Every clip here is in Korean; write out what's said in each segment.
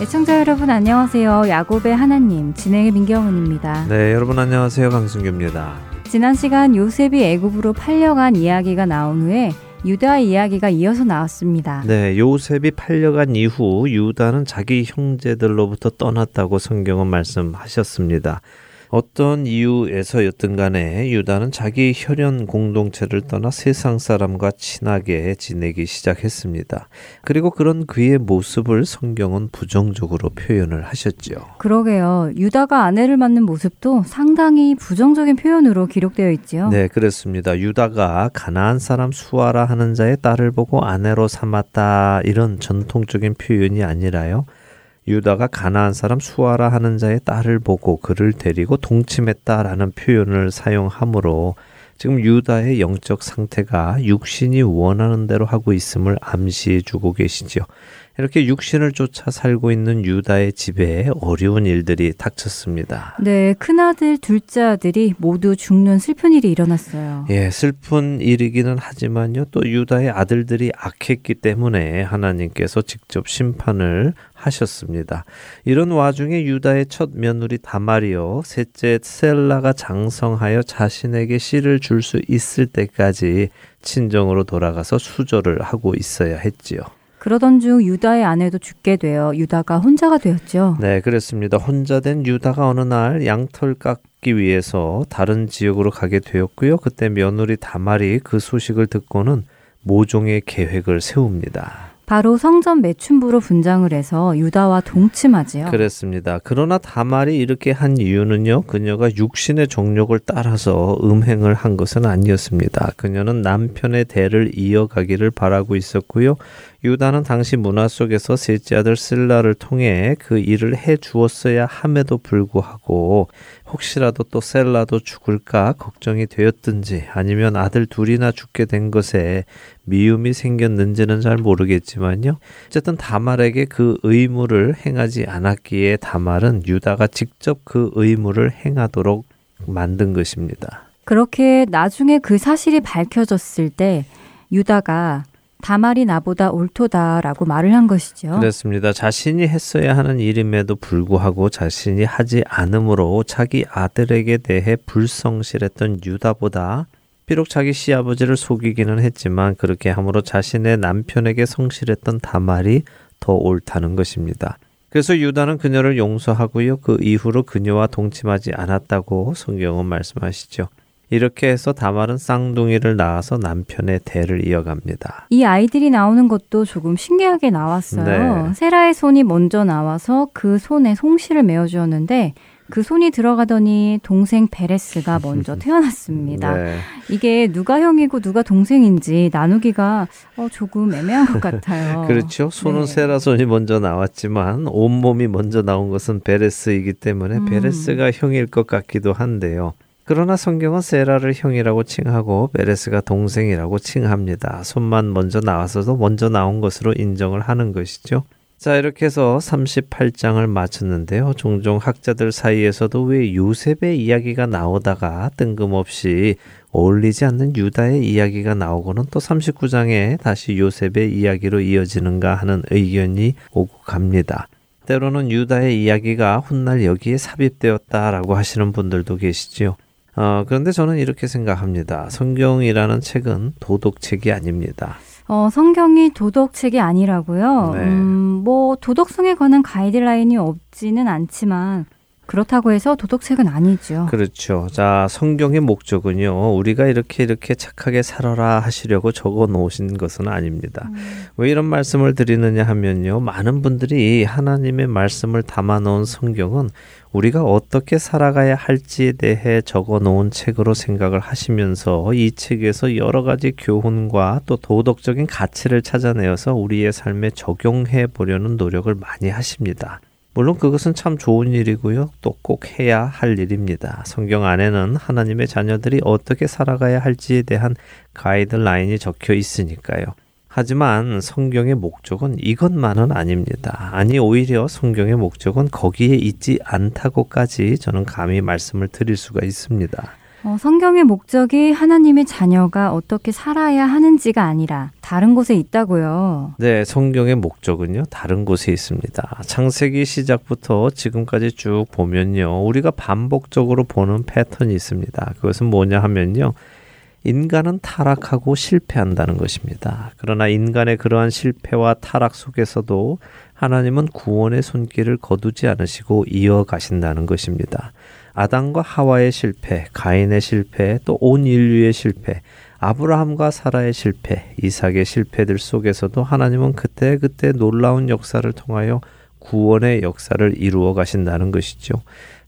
애청자 여러분 안녕하세요. 야곱의 하나님 진행의 민경은입니다. 네, 여러분 안녕하세요. 강승규입니다. 지난 시간 요셉이 애굽으로 팔려간 이야기가 나온 후에 유다 이야기가 이어서 나왔습니다. 네, 요셉이 팔려간 이후 유다는 자기 형제들로부터 떠났다고 성경은 말씀하셨습니다. 어떤 이유에서였든 간에 유다는 자기 혈연 공동체를 떠나 세상 사람과 친하게 지내기 시작했습니다. 그리고 그런 그의 모습을 성경은 부정적으로 표현을 하셨죠. 그러게요. 유다가 아내를 맞는 모습도 상당히 부정적인 표현으로 기록되어 있지요. 네, 그렇습니다. 유다가 가나안 사람 수아라 하는 자의 딸을 보고 아내로 삼았다 이런 전통적인 표현이 아니라요. 유다가 가나안 사람 수아라 하는 자의 딸을 보고 그를 데리고 동침했다라는 표현을 사용하므로 지금 유다의 영적 상태가 육신이 원하는 대로 하고 있음을 암시해 주고 계시죠. 이렇게 육신을 쫓아 살고 있는 유다의 집에 어려운 일들이 닥쳤습니다. 네, 큰아들, 둘째 아들이 모두 죽는 슬픈 일이 일어났어요. 예, 슬픈 일이기는 하지만요. 또 유다의 아들들이 악했기 때문에 하나님께서 직접 심판을 하셨습니다. 이런 와중에 유다의 첫 며느리 다말이요, 셋째 셀라가 장성하여 자신에게 씨를 줄 수 있을 때까지 친정으로 돌아가서 수절을 하고 있어야 했지요. 그러던 중 유다의 아내도 죽게 되어 유다가 혼자가 되었죠. 네, 그렇습니다. 혼자 된 유다가 어느 날 양털 깎기 위해서 다른 지역으로 가게 되었고요. 그때 며느리 다말이 그 소식을 듣고는 모종의 계획을 세웁니다. 바로 성전 매춘부로 분장을 해서 유다와 동침하지요. 그렇습니다. 그러나 다말이 이렇게 한 이유는요. 그녀가 육신의 정욕을 따라서 음행을 한 것은 아니었습니다. 그녀는 남편의 대를 이어가기를 바라고 있었고요. 유다는 당시 문화 속에서 셋째 아들 슬라를 통해 그 일을 해 주었어야 함에도 불구하고 혹시라도 또 셀라도 죽을까 걱정이 되었든지 아니면 아들 둘이나 죽게 된 것에 미움이 생겼는지는 잘 모르겠지만요. 어쨌든 다말에게 그 의무를 행하지 않았기에 다말은 유다가 직접 그 의무를 행하도록 만든 것입니다. 그렇게 나중에 그 사실이 밝혀졌을 때 유다가 다말이 나보다 옳도다라고 말을 한 것이죠. 그렇습니다. 자신이 했어야 하는 일임에도 불구하고 자신이 하지 않으므로 자기 아들에게 대해 불성실했던 유다보다 비록 자기 시아버지를 속이기는 했지만 그렇게 함으로 자신의 남편에게 성실했던 다말이 더 옳다는 것입니다. 그래서 유다는 그녀를 용서하고요. 그 이후로 그녀와 동침하지 않았다고 성경은 말씀하시죠. 이렇게 해서 다말은 쌍둥이를 낳아서 남편의 대를 이어갑니다. 이 아이들이 나오는 것도 조금 신기하게 나왔어요. 네. 세라의 손이 먼저 나와서 그 손에 송씨를 메어주었는데 그 손이 들어가더니 동생 베레스가 먼저 태어났습니다. 네. 이게 누가 형이고 누가 동생인지 나누기가 어, 조금 애매한 것 같아요. 그렇죠. 손은 네. 세라 손이 먼저 나왔지만 온몸이 먼저 나온 것은 베레스이기 때문에 음. 베레스가 형일 것 같기도 한데요. 그러나 성경은 세라를 형이라고 칭하고 베레스가 동생이라고 칭합니다. 손만 먼저 나와서도 먼저 나온 것으로 인정을 하는 것이죠. 자, 이렇게 해서 38장을 마쳤는데요. 종종 학자들 사이에서도 왜 요셉의 이야기가 나오다가 뜬금없이 어울리지 않는 유다의 이야기가 나오고는 또 39장에 다시 요셉의 이야기로 이어지는가 하는 의견이 오고 갑니다. 때로는 유다의 이야기가 훗날 여기에 삽입되었다라고 하시는 분들도 계시지요. 어, 그런데 저는 이렇게 생각합니다. 성경이라는 책은 도덕책이 아닙니다. 어, 성경이 도덕책이 아니라고요. 네. 음, 뭐 도덕성에 관한 가이드라인이 없지는 않지만 그렇다고 해서 도덕책은 아니죠. 그렇죠. 자, 성경의 목적은요. 우리가 이렇게 이렇게 착하게 살아라 하시려고 적어 놓으신 것은 아닙니다. 음. 왜 이런 말씀을 드리느냐 하면요. 많은 분들이 하나님의 말씀을 담아 놓은 성경은 우리가 어떻게 살아가야 할지에 대해 적어 놓은 책으로 생각을 하시면서 이 책에서 여러 가지 교훈과 또 도덕적인 가치를 찾아내어서 우리의 삶에 적용해 보려는 노력을 많이 하십니다. 물론 그것은 참 좋은 일이고요. 또 꼭 해야 할 일입니다. 성경 안에는 하나님의 자녀들이 어떻게 살아가야 할지에 대한 가이드라인이 적혀 있으니까요. 하지만 성경의 목적은 이것만은 아닙니다. 아니, 오히려 성경의 목적은 거기에 있지 않다고까지 저는 감히 말씀을 드릴 수가 있습니다. 어, 성경의 목적이 하나님의 자녀가 어떻게 살아야 하는지가 아니라 다른 곳에 있다고요. 네, 성경의 목적은요, 다른 곳에 있습니다. 창세기 시작부터 지금까지 쭉 보면요, 우리가 반복적으로 보는 패턴이 있습니다. 그것은 뭐냐 하면요, 인간은 타락하고 실패한다는 것입니다. 그러나 인간의 그러한 실패와 타락 속에서도 하나님은 구원의 손길을 거두지 않으시고 이어가신다는 것입니다. 아담과 하와의 실패, 가인의 실패, 또 온 인류의 실패, 아브라함과 사라의 실패, 이삭의 실패들 속에서도 하나님은 그때 그때 놀라운 역사를 통하여 구원의 역사를 이루어 가신다는 것이죠.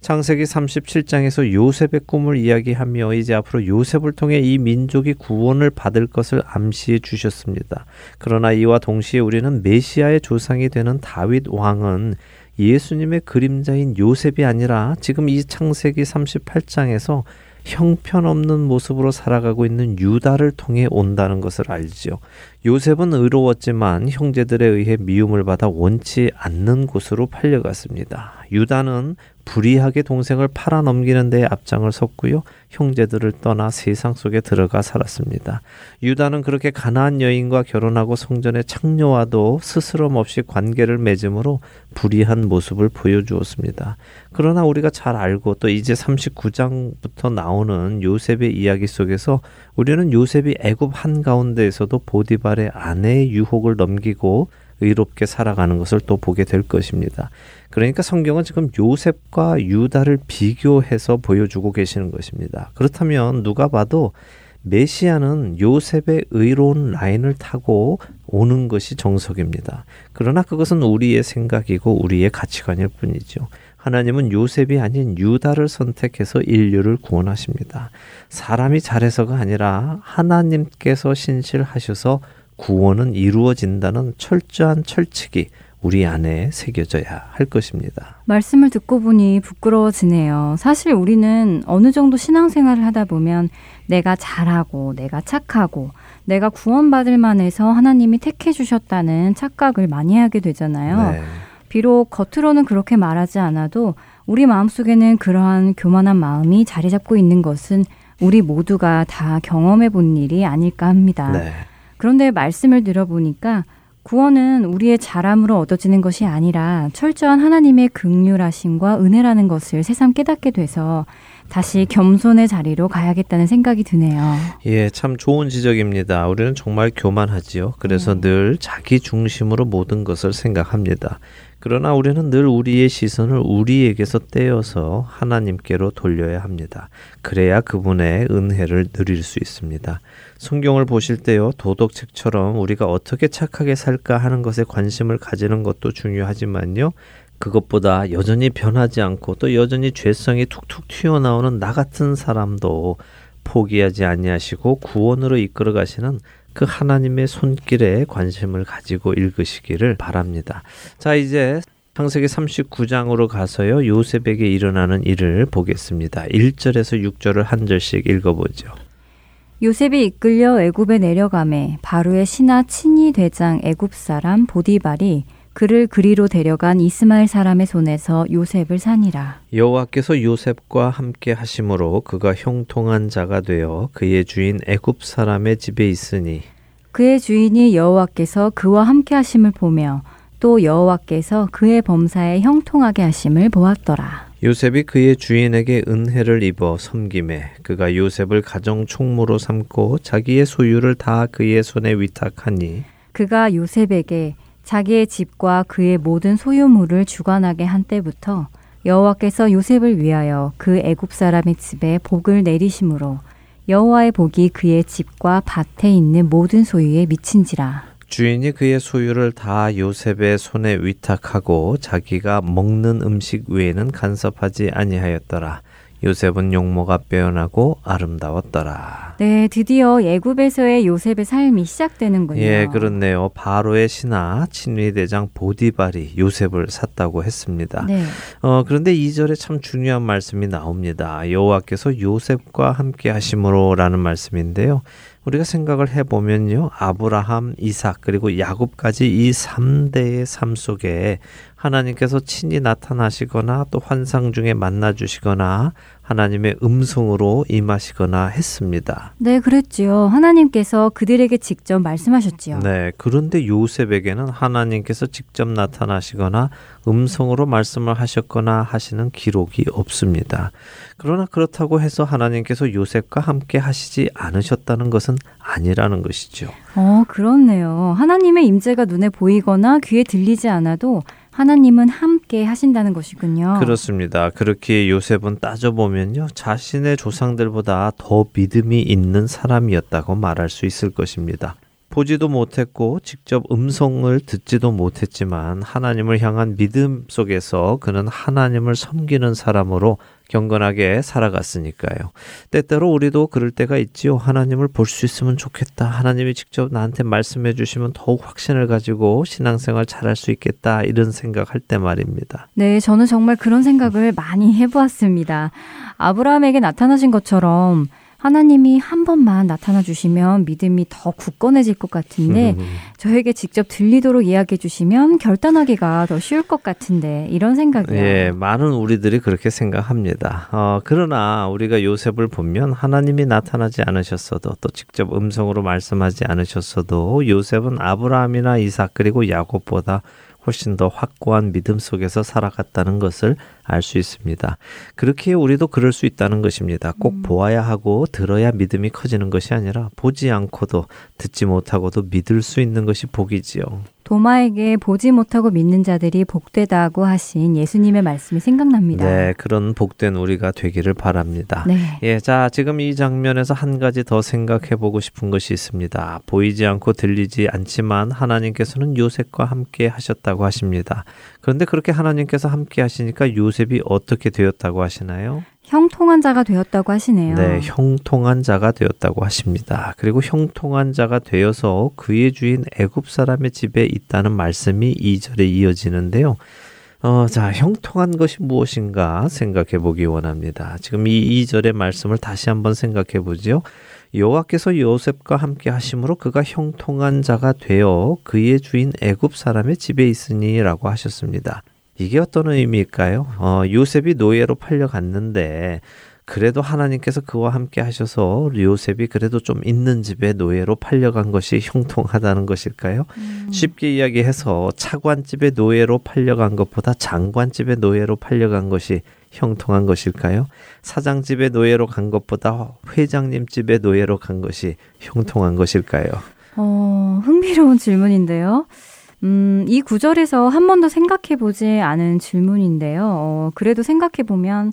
창세기 37장에서 요셉의 꿈을 이야기하며 이제 앞으로 요셉을 통해 이 민족이 구원을 받을 것을 암시해 주셨습니다. 그러나 이와 동시에 우리는 메시아의 조상이 되는 다윗 왕은 예수님의 그림자인 요셉이 아니라 지금 이 창세기 38장에서 형편없는 모습으로 살아가고 있는 유다를 통해 온다는 것을 알지요. 요셉은 의로웠지만 형제들에 의해 미움을 받아 원치 않는 곳으로 팔려갔습니다. 유다는 불의하게 동생을 팔아넘기는 데 앞장을 섰고요. 형제들을 떠나 세상 속에 들어가 살았습니다. 유다는 그렇게 가나안 여인과 결혼하고 성전의 창녀와도 스스럼 없이 관계를 맺음으로 불의한 모습을 보여주었습니다. 그러나 우리가 잘 알고 또 이제 39장부터 나오는 요셉의 이야기 속에서 우리는 요셉이 애굽 한가운데에서도 보디발의 아내의 유혹을 넘기고 의롭게 살아가는 것을 또 보게 될 것입니다. 그러니까 성경은 지금 요셉과 유다를 비교해서 보여주고 계시는 것입니다. 그렇다면 누가 봐도 메시아는 요셉의 의로운 라인을 타고 오는 것이 정석입니다. 그러나 그것은 우리의 생각이고 우리의 가치관일 뿐이죠. 하나님은 요셉이 아닌 유다를 선택해서 인류를 구원하십니다. 사람이 잘해서가 아니라 하나님께서 신실하셔서 구원은 이루어진다는 철저한 철칙이 우리 안에 새겨져야 할 것입니다. 말씀을 듣고 보니 부끄러워지네요. 사실 우리는 어느 정도 신앙생활을 하다 보면 내가 잘하고 내가 착하고 내가 구원받을 만해서 하나님이 택해 주셨다는 착각을 많이 하게 되잖아요. 네. 비록 겉으로는 그렇게 말하지 않아도 우리 마음속에는 그러한 교만한 마음이 자리 잡고 있는 것은 우리 모두가 다 경험해 본 일이 아닐까 합니다. 네. 그런데 말씀을 들어보니까 구원은 우리의 자람으로 얻어지는 것이 아니라 철저한 하나님의 극률하심과 은혜라는 것을 새삼 깨닫게 돼서 다시 겸손의 자리로 가야겠다는 생각이 드네요. 예, 참 좋은 지적입니다. 우리는 정말 교만하지요. 그래서 네. 늘 자기 중심으로 모든 것을 생각합니다. 그러나 우리는 늘 우리의 시선을 우리에게서 떼어서 하나님께로 돌려야 합니다. 그래야 그분의 은혜를 누릴 수 있습니다. 성경을 보실 때요, 도덕책처럼 우리가 어떻게 착하게 살까 하는 것에 관심을 가지는 것도 중요하지만요, 그것보다 여전히 변하지 않고 또 여전히 죄성이 툭툭 튀어나오는 나 같은 사람도 포기하지 아니하시고 구원으로 이끌어 가시는 그 하나님의 손길에 관심을 가지고 읽으시기를 바랍니다. 자, 이제 창세기 39장으로 가서요. 요셉에게 일어나는 일을 보겠습니다. 1절에서 6절을 한 절씩 읽어보죠. 요셉이 이끌려 애굽에 내려가매 바로의 신하 친이 대장 애굽 사람 보디발이 그를 그리로 데려간 이스마엘 사람의 손에서 요셉을 산이라. 여호와께서 요셉과 함께 하심으로 그가 형통한 자가 되어 그의 주인 애굽 사람의 집에 있으니 그의 주인이 여호와께서 그와 함께 하심을 보며 또 여호와께서 그의 범사에 형통하게 하심을 보았더라. 요셉이 그의 주인에게 은혜를 입어 섬김에 그가 요셉을 가정 총무로 삼고 자기의 소유를 다 그의 손에 위탁하니 그가 요셉에게 자기의 집과 그의 모든 소유물을 주관하게 한 때부터 여호와께서 요셉을 위하여 그 애굽 사람의 집에 복을 내리심으로 여호와의 복이 그의 집과 밭에 있는 모든 소유에 미친지라. 주인이 그의 소유를 다 요셉의 손에 위탁하고 자기가 먹는 음식 외에는 간섭하지 아니하였더라. 요셉은 용모가 빼어나고 아름다웠더라. 네, 드디어 예굽에서의 요셉의 삶이 시작되는군요. 예, 그렇네요. 바로의 신하 친위 대장 보디발이 요셉을 샀다고 했습니다. 네. 어, 그런데 이절에 참 중요한 말씀이 나옵니다. 여호와께서 요셉과 함께 하심으로라는 말씀인데요. 우리가 생각을 해보면요. 아브라함, 이삭, 그리고 야곱까지 이 3대의 삶 속에 하나님께서 친히 나타나시거나 또 환상 중에 만나 주시거나 하나님의 음성으로 임하시거나 했습니다. 네, 그랬지요. 하나님께서 그들에게 직접 말씀하셨지요. 네, 그런데 요셉에게는 하나님께서 직접 나타나시거나 음성으로 말씀을 하셨거나 하시는 기록이 없습니다. 그러나 그렇다고 해서 하나님께서 요셉과 함께 하시지 않으셨다는 것은 아니라는 것이죠. 어, 그렇네요. 하나님의 임재가 눈에 보이거나 귀에 들리지 않아도 하나님은 함께 하신다는 것이군요. 그렇습니다. 그렇게 요셉은 따져보면요. 자신의 조상들보다 더 믿음이 있는 사람이었다고 말할 수 있을 것입니다. 보지도 못했고 직접 음성을 듣지도 못했지만 하나님을 향한 믿음 속에서 그는 하나님을 섬기는 사람으로 경건하게 살아갔으니까요. 때때로 우리도 그럴 때가 있지요. 하나님을 볼 수 있으면 좋겠다. 하나님이 직접 나한테 말씀해 주시면 더욱 확신을 가지고 신앙생활 잘할 수 있겠다. 이런 생각할 때 말입니다. 네, 저는 정말 그런 생각을 많이 해보았습니다. 아브라함에게 나타나신 것처럼 하나님이 한 번만 나타나 주시면 믿음이 더 굳건해질 것 같은데 음. 저에게 직접 들리도록 이야기해 주시면 결단하기가 더 쉬울 것 같은데 이런 생각이요. 예, 많은 우리들이 그렇게 생각합니다. 어, 그러나 우리가 요셉을 보면 하나님이 나타나지 않으셨어도 또 직접 음성으로 말씀하지 않으셨어도 요셉은 아브라함이나 이삭 그리고 야곱보다 훨씬 더 확고한 믿음 속에서 살아갔다는 것을 알 수 있습니다. 그렇게 우리도 그럴 수 있다는 것입니다. 꼭 음. 보아야 하고 들어야 믿음이 커지는 것이 아니라 보지 않고도 듣지 못하고도 믿을 수 있는 것이 복이지요. 도마에게 보지 못하고 믿는 자들이 복되다고 하신 예수님의 말씀이 생각납니다. 네, 그런 복된 우리가 되기를 바랍니다. 네. 예, 자, 지금 이 장면에서 한 가지 더 생각해 보고 싶은 것이 있습니다. 보이지 않고 들리지 않지만 하나님께서는 요셉과 함께 하셨다고 하십니다. 그런데 그렇게 하나님께서 함께 하시니까 요셉이 어떻게 되었다고 하시나요? 형통한 자가 되었다고 하시네요. 네, 형통한 자가 되었다고 하십니다. 그리고 형통한 자가 되어서 그의 주인 애굽 사람의 집에 있다는 말씀이 2절에 이어지는데요. 어, 자, 형통한 것이 무엇인가 생각해 보기 원합니다. 지금 이 2절의 말씀을 다시 한번 생각해 보죠. 여호와께서 요셉과 함께 하심으로 그가 형통한 자가 되어 그의 주인 애굽 사람의 집에 있으니라고 하셨습니다. 이게 어떤 의미일까요? 어, 요셉이 노예로 팔려갔는데 그래도 하나님께서 그와 함께 하셔서 요셉이 그래도 좀 있는 집에 노예로 팔려간 것이 형통하다는 것일까요? 음. 쉽게 이야기해서 차관집에 노예로 팔려간 것보다 장관집에 노예로 팔려간 것이 형통한 것일까요? 사장집에 노예로 간 것보다 회장님 집에 노예로 간 것이 형통한 것일까요? 어, 흥미로운 질문인데요. 음, 이 구절에서 한 번도 생각해 보지 않은 질문인데요. 어, 그래도 생각해 보면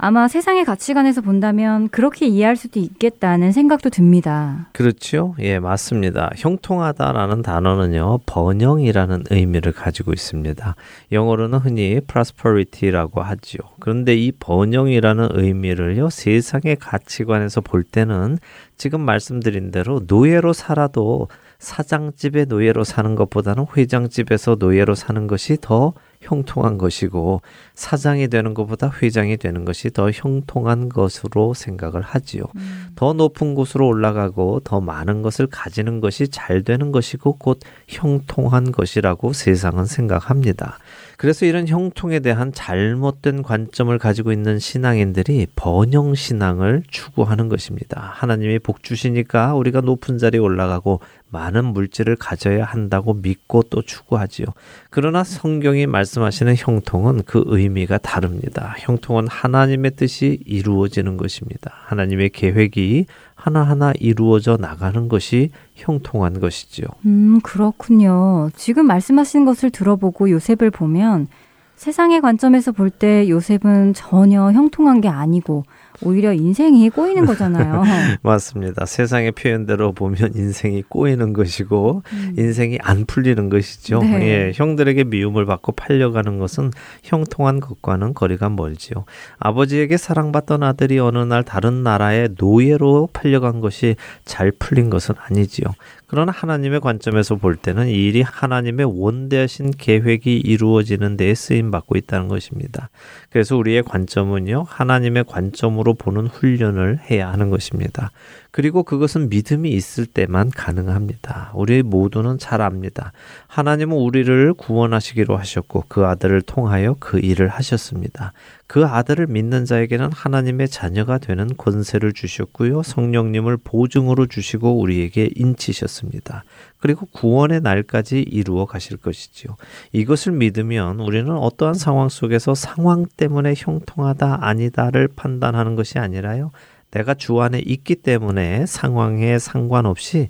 아마 세상의 가치관에서 본다면 그렇게 이해할 수도 있겠다는 생각도 듭니다. 그렇죠. 예, 맞습니다. 형통하다라는 단어는요, 번영이라는 의미를 가지고 있습니다. 영어로는 흔히 prosperity라고 하지요. 그런데 이 번영이라는 의미를요, 세상의 가치관에서 볼 때는 지금 말씀드린 대로 노예로 살아도 사장집의 노예로 사는 것보다는 회장집에서 노예로 사는 것이 더 형통한 것이고 사장이 되는 것보다 회장이 되는 것이 더 형통한 것으로 생각을 하지요. 음. 더 높은 곳으로 올라가고 더 많은 것을 가지는 것이 잘 되는 것이고 곧 형통한 것이라고 세상은 생각합니다. 그래서 이런 형통에 대한 잘못된 관점을 가지고 있는 신앙인들이 번영 신앙을 추구하는 것입니다. 하나님이 복 주시니까 우리가 높은 자리에 올라가고 많은 물질을 가져야 한다고 믿고 또 추구하지요. 그러나 성경이 말씀하시는 형통은 그 의미가 다릅니다. 형통은 하나님의 뜻이 이루어지는 것입니다. 하나님의 계획이 하나하나 이루어져 나가는 것이 형통한 것이지요. 음, 그렇군요. 지금 말씀하신 것을 들어보고 요셉을 보면 세상의 관점에서 볼 때 요셉은 전혀 형통한 게 아니고 오히려 인생이 꼬이는 거잖아요. 맞습니다. 세상의 표현대로 보면 인생이 꼬이는 것이고 음. 인생이 안 풀리는 것이죠. 네. 예, 형들에게 미움을 받고 팔려가는 것은 형통한 것과는 거리가 멀지요. 아버지에게 사랑받던 아들이 어느 날 다른 나라의 노예로 팔려간 것이 잘 풀린 것은 아니지요. 그러나 하나님의 관점에서 볼 때는 이 일이 하나님의 원대하신 계획이 이루어지는 데에 쓰임 받고 있다는 것입니다. 그래서 우리의 관점은요, 하나님의 관점으로 보는 훈련을 해야 하는 것입니다. 그리고 그것은 믿음이 있을 때만 가능합니다. 우리 모두는 잘 압니다. 하나님은 우리를 구원하시기로 하셨고 그 아들을 통하여 그 일을 하셨습니다. 그 아들을 믿는 자에게는 하나님의 자녀가 되는 권세를 주셨고요. 성령님을 보증으로 주시고 우리에게 인치셨습니다. 그리고 구원의 날까지 이루어 가실 것이지요. 이것을 믿으면 우리는 어떠한 상황 속에서 상황 때문에 형통하다 아니다를 판단하는 것이 아니라요. 내가 주 안에 있기 때문에 상황에 상관없이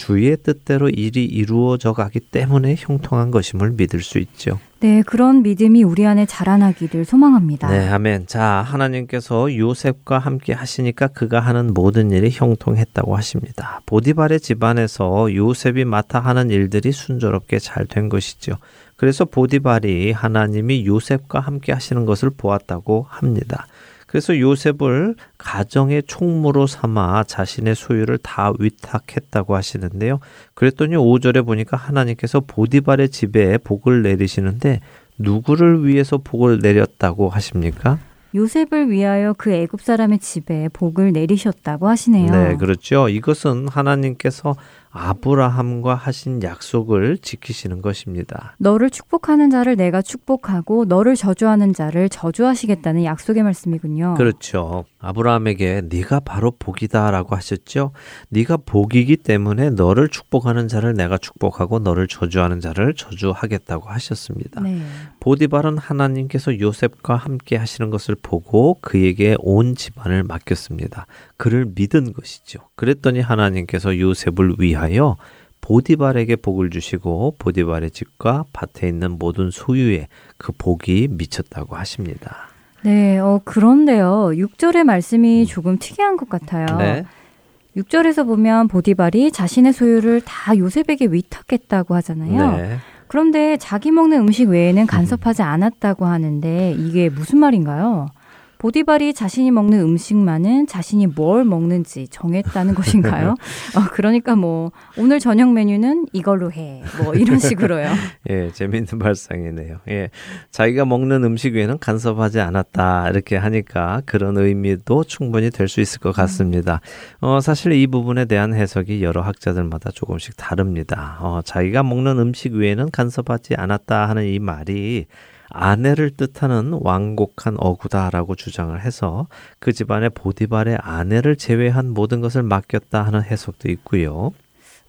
주의 뜻대로 일이 이루어져 가기 때문에 형통한 것임을 믿을 수 있죠. 네, 그런 믿음이 우리 안에 자라나기를 소망합니다. 네, 아멘. 자, 하나님께서 요셉과 함께 하시니까 그가 하는 모든 일이 형통했다고 하십니다. 보디발의 집안에서 요셉이 맡아 하는 일들이 순조롭게 잘 된 것이죠. 그래서 보디발이 하나님이 요셉과 함께 하시는 것을 보았다고 합니다. 그래서 요셉을 가정의 총무로 삼아 자신의 소유를 다 위탁했다고 하시는데요. 그랬더니 5절에 보니까 하나님께서 보디발의 집에 복을 내리시는데 누구를 위해서 복을 내렸다고 하십니까? 요셉을 위하여 그 애굽 사람의 집에 복을 내리셨다고 하시네요. 네, 그렇죠. 이것은 하나님께서 아브라함과 하신 약속을 지키시는 것입니다. 너를 축복하는 자를 내가 축복하고 너를 저주하는 자를 저주하시겠다는 약속의 말씀이군요. 그렇죠. 아브라함에게 네가 바로 복이다라고 하셨죠. 네가 복이기 때문에 너를 축복하는 자를 내가 축복하고 너를 저주하는 자를 저주하겠다고 하셨습니다. 네. 보디발은 하나님께서 요셉과 함께 하시는 것을 보고 그에게 온 집안을 맡겼습니다. 그를 믿은 것이죠. 그랬더니 하나님께서 요셉을 위하여 보디발에게 복을 주시고 보디발의 집과 밭에 있는 모든 소유에 그 복이 미쳤다고 하십니다. 네, 어, 그런데요. 6절의 말씀이 음. 조금 특이한 것 같아요. 네. 6절에서 보면 보디발이 자신의 소유를 다 요셉에게 위탁했다고 하잖아요. 네. 그런데 자기 먹는 음식 외에는 간섭하지 않았다고 하는데 이게 무슨 말인가요? 보디발이 자신이 먹는 음식만은 자신이 뭘 먹는지 정했다는 것인가요? 어, 그러니까 뭐 오늘 저녁 메뉴는 이걸로 해. 뭐 이런 식으로요. 예, 재미있는 발상이네요. 예. 자기가 먹는 음식 외에는 간섭하지 않았다. 이렇게 하니까 그런 의미도 충분히 될 수 있을 것 같습니다. 어, 사실 이 부분에 대한 해석이 여러 학자들마다 조금씩 다릅니다. 어, 자기가 먹는 음식 외에는 간섭하지 않았다 하는 이 말이 아내를 뜻하는 완곡한 어구다라고 주장을 해서 그 집안의 보디발의 아내를 제외한 모든 것을 맡겼다 하는 해석도 있고요.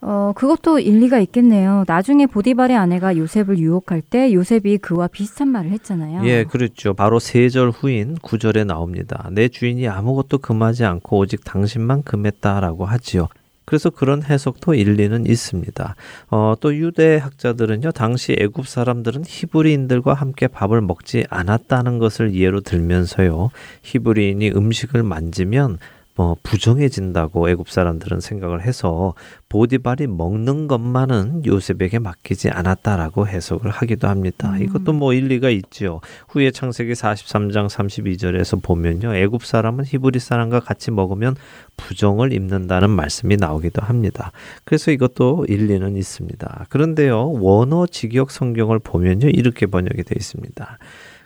어, 그것도 일리가 있겠네요. 나중에 보디발의 아내가 요셉을 유혹할 때 요셉이 그와 비슷한 말을 했잖아요. 예, 그렇죠. 바로 세 절 후인 구절에 나옵니다. 내 주인이 아무것도 금하지 않고 오직 당신만 금했다라고 하지요. 그래서 그런 해석도 일리는 있습니다. 어, 또 유대 학자들은요, 당시 애굽 사람들은 히브리인들과 함께 밥을 먹지 않았다는 것을 예로 들면서요, 히브리인이 음식을 만지면 뭐 부정해진다고 애굽 사람들은 생각을 해서 보디발이 먹는 것만은 요셉에게 맡기지 않았다라고 해석을 하기도 합니다. 음. 이것도 뭐 일리가 있죠. 후에 창세기 43장 32절에서 보면요. 애굽 사람은 히브리 사람과 같이 먹으면 부정을 입는다는 말씀이 나오기도 합니다. 그래서 이것도 일리는 있습니다. 그런데요. 원어 직역 성경을 보면요. 이렇게 번역이 되어 있습니다.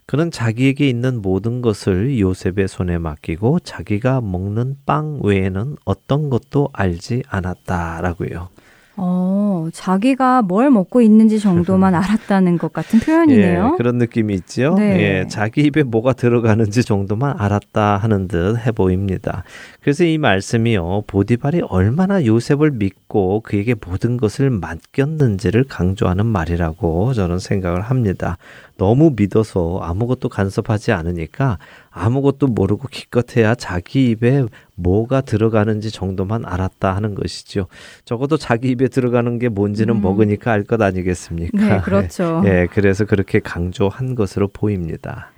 그는 자기에게 있는 모든 것을 요셉의 손에 맡기고 자기가 먹는 빵 외에는 어떤 것도 알지 않았다라고요. 어, 자기가 뭘 먹고 있는지 정도만 알았다는 것 같은 표현이네요. 예, 그런 느낌이 있죠. 네. 예, 자기 입에 뭐가 들어가는지 정도만 알았다 하는 듯 해 보입니다. 그래서 이 말씀이요. 보디발이 얼마나 요셉을 믿고 그에게 모든 것을 맡겼는지를 강조하는 말이라고 저는 생각을 합니다. 너무 믿어서 아무것도 간섭하지 않으니까 아무것도 모르고 기껏해야 자기 입에 뭐가 들어가는지 정도만 알았다 하는 것이죠. 적어도 자기 입에 들어가는 게 뭔지는 음. 먹으니까 알 것 아니겠습니까? 네, 그렇죠. 예, 네, 그래서 그렇게 강조한 것으로 보입니다.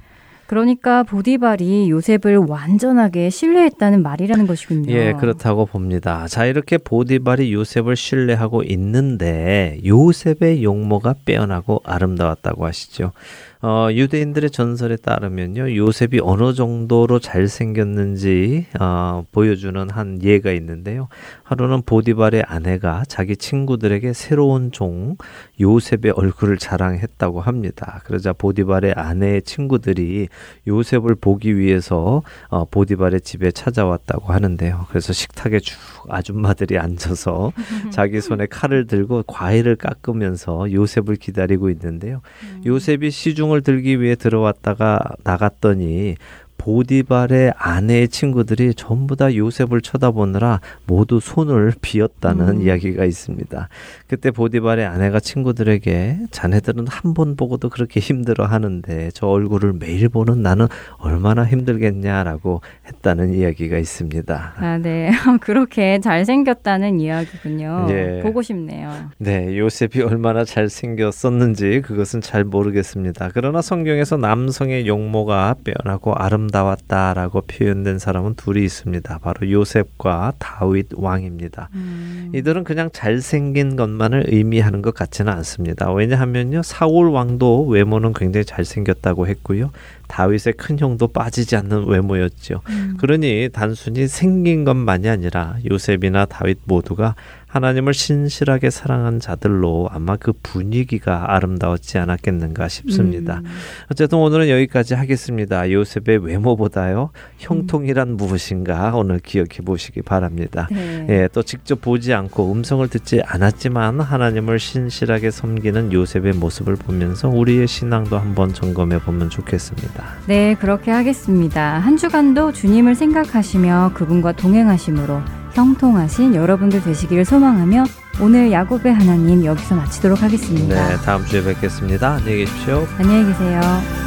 그러니까 보디발이 요셉을 완전하게 신뢰했다는 말이라는 것이군요. 예, 그렇다고 봅니다. 자, 이렇게 보디발이 요셉을 신뢰하고 있는데 요셉의 용모가 빼어나고 아름다웠다고 하시죠. 어, 유대인들의 전설에 따르면요, 요셉이 어느 정도로 잘생겼는지 어, 보여주는 한 예가 있는데요. 하루는 보디발의 아내가 자기 친구들에게 새로운 종 요셉의 얼굴을 자랑했다고 합니다. 그러자 보디발의 아내의 친구들이 요셉을 보기 위해서 어, 보디발의 집에 찾아왔다고 하는데요. 그래서 식탁에 쭉 아줌마들이 앉아서 자기 손에 칼을 들고 과일을 깎으면서 요셉을 기다리고 있는데요. 음. 요셉이 시중 시중을 들기 위해 들어왔다가 나갔더니 보디발의 아내의 친구들이 전부 다 요셉을 쳐다보느라 모두 손을 비었다는 음. 이야기가 있습니다. 그때 보디발의 아내가 친구들에게 자네들은 한 번 보고도 그렇게 힘들어 하는데 저 얼굴을 매일 보는 나는 얼마나 힘들겠냐라고 했다는 이야기가 있습니다. 아, 네. 그렇게 잘생겼다는 이야기군요. 예. 보고 싶네요. 네. 요셉이 얼마나 잘생겼었는지 그것은 잘 모르겠습니다. 그러나 성경에서 남성의 용모가 빼어나고 아름 아 름다웠다라고 표현된 사람은 둘이 있습니다. 바로 요셉과 다윗 왕입니다. 음. 이들은 그냥 잘생긴 것만을 의미하는 것 같지는 않습니다. 왜냐하면요. 사울 왕도 외모는 굉장히 잘생겼다고 했고요. 다윗의 큰 형도 빠지지 않는 외모였죠. 음. 그러니 단순히 생긴 것만이 아니라 요셉이나 다윗 모두가 하나님을 신실하게 사랑한 자들로 아마 그 분위기가 아름다웠지 않았겠는가 싶습니다. 음. 어쨌든 오늘은 여기까지 하겠습니다. 요셉의 외모보다요 형통이란 음. 무엇인가 오늘 기억해 보시기 바랍니다. 네. 예, 또 직접 보지 않고 음성을 듣지 않았지만 하나님을 신실하게 섬기는 요셉의 모습을 보면서 우리의 신앙도 한번 점검해 보면 좋겠습니다. 네, 그렇게 하겠습니다. 한 주간도 주님을 생각하시며 그분과 동행하심으로 형통하신 여러분들 되시기를 소망하며 오늘 야곱의 하나님 여기서 마치도록 하겠습니다. 네, 다음 주에 뵙겠습니다. 안녕히 계십시오. 안녕히 계세요.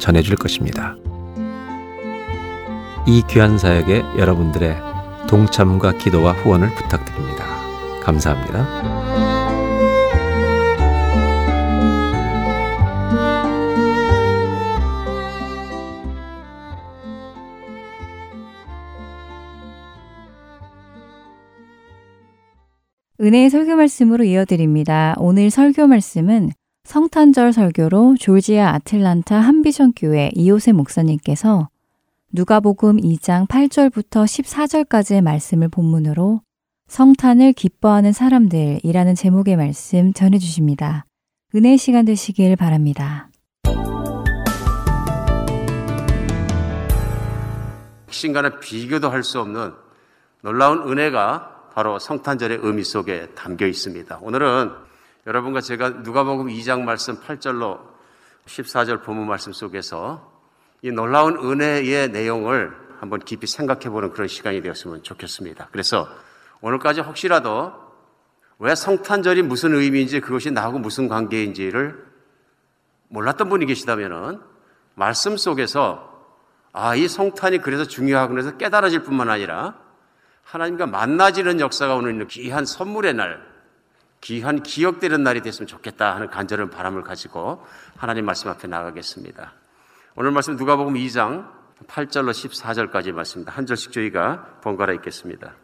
전해줄 것입니다. 이 귀한 사역에 여러분들의 동참과 기도와 후원을 부탁드립니다. 감사합니다. 은혜의 설교 말씀으로 이어드립니다. 오늘 설교 말씀은 성탄절 설교로 졸지아 아틀란타 한비전 교회 이호세 목사님께서 누가복음 2장 8절부터 14절까지의 말씀을 본문으로 성탄을 기뻐하는 사람들이라는 제목의 말씀 전해 주십니다. 은혜 시간 되시길 바랍니다. 신과는 비교도 할 수 없는 놀라운 은혜가 바로 성탄절의 의미 속에 담겨 있습니다. 오늘은 여러분과 제가 누가복음 2장 말씀 8절로 14절 본문 말씀 속에서 이 놀라운 은혜의 내용을 한번 깊이 생각해 보는 그런 시간이 되었으면 좋겠습니다. 그래서 오늘까지 혹시라도 왜 성탄절이 무슨 의미인지 그것이 나하고 무슨 관계인지를 몰랐던 분이 계시다면은 말씀 속에서 아, 이 성탄이 그래서 중요하고 그래서 깨달아질 뿐만 아니라 하나님과 만나지는 역사가 오늘 있는 귀한 선물의 날, 귀한 기억되는 날이 됐으면 좋겠다 하는 간절한 바람을 가지고 하나님 말씀 앞에 나가겠습니다. 오늘 말씀 누가복음 2장 8절로 14절까지 말씀입니다. 한 절씩 저희가 번갈아 읽겠습니다.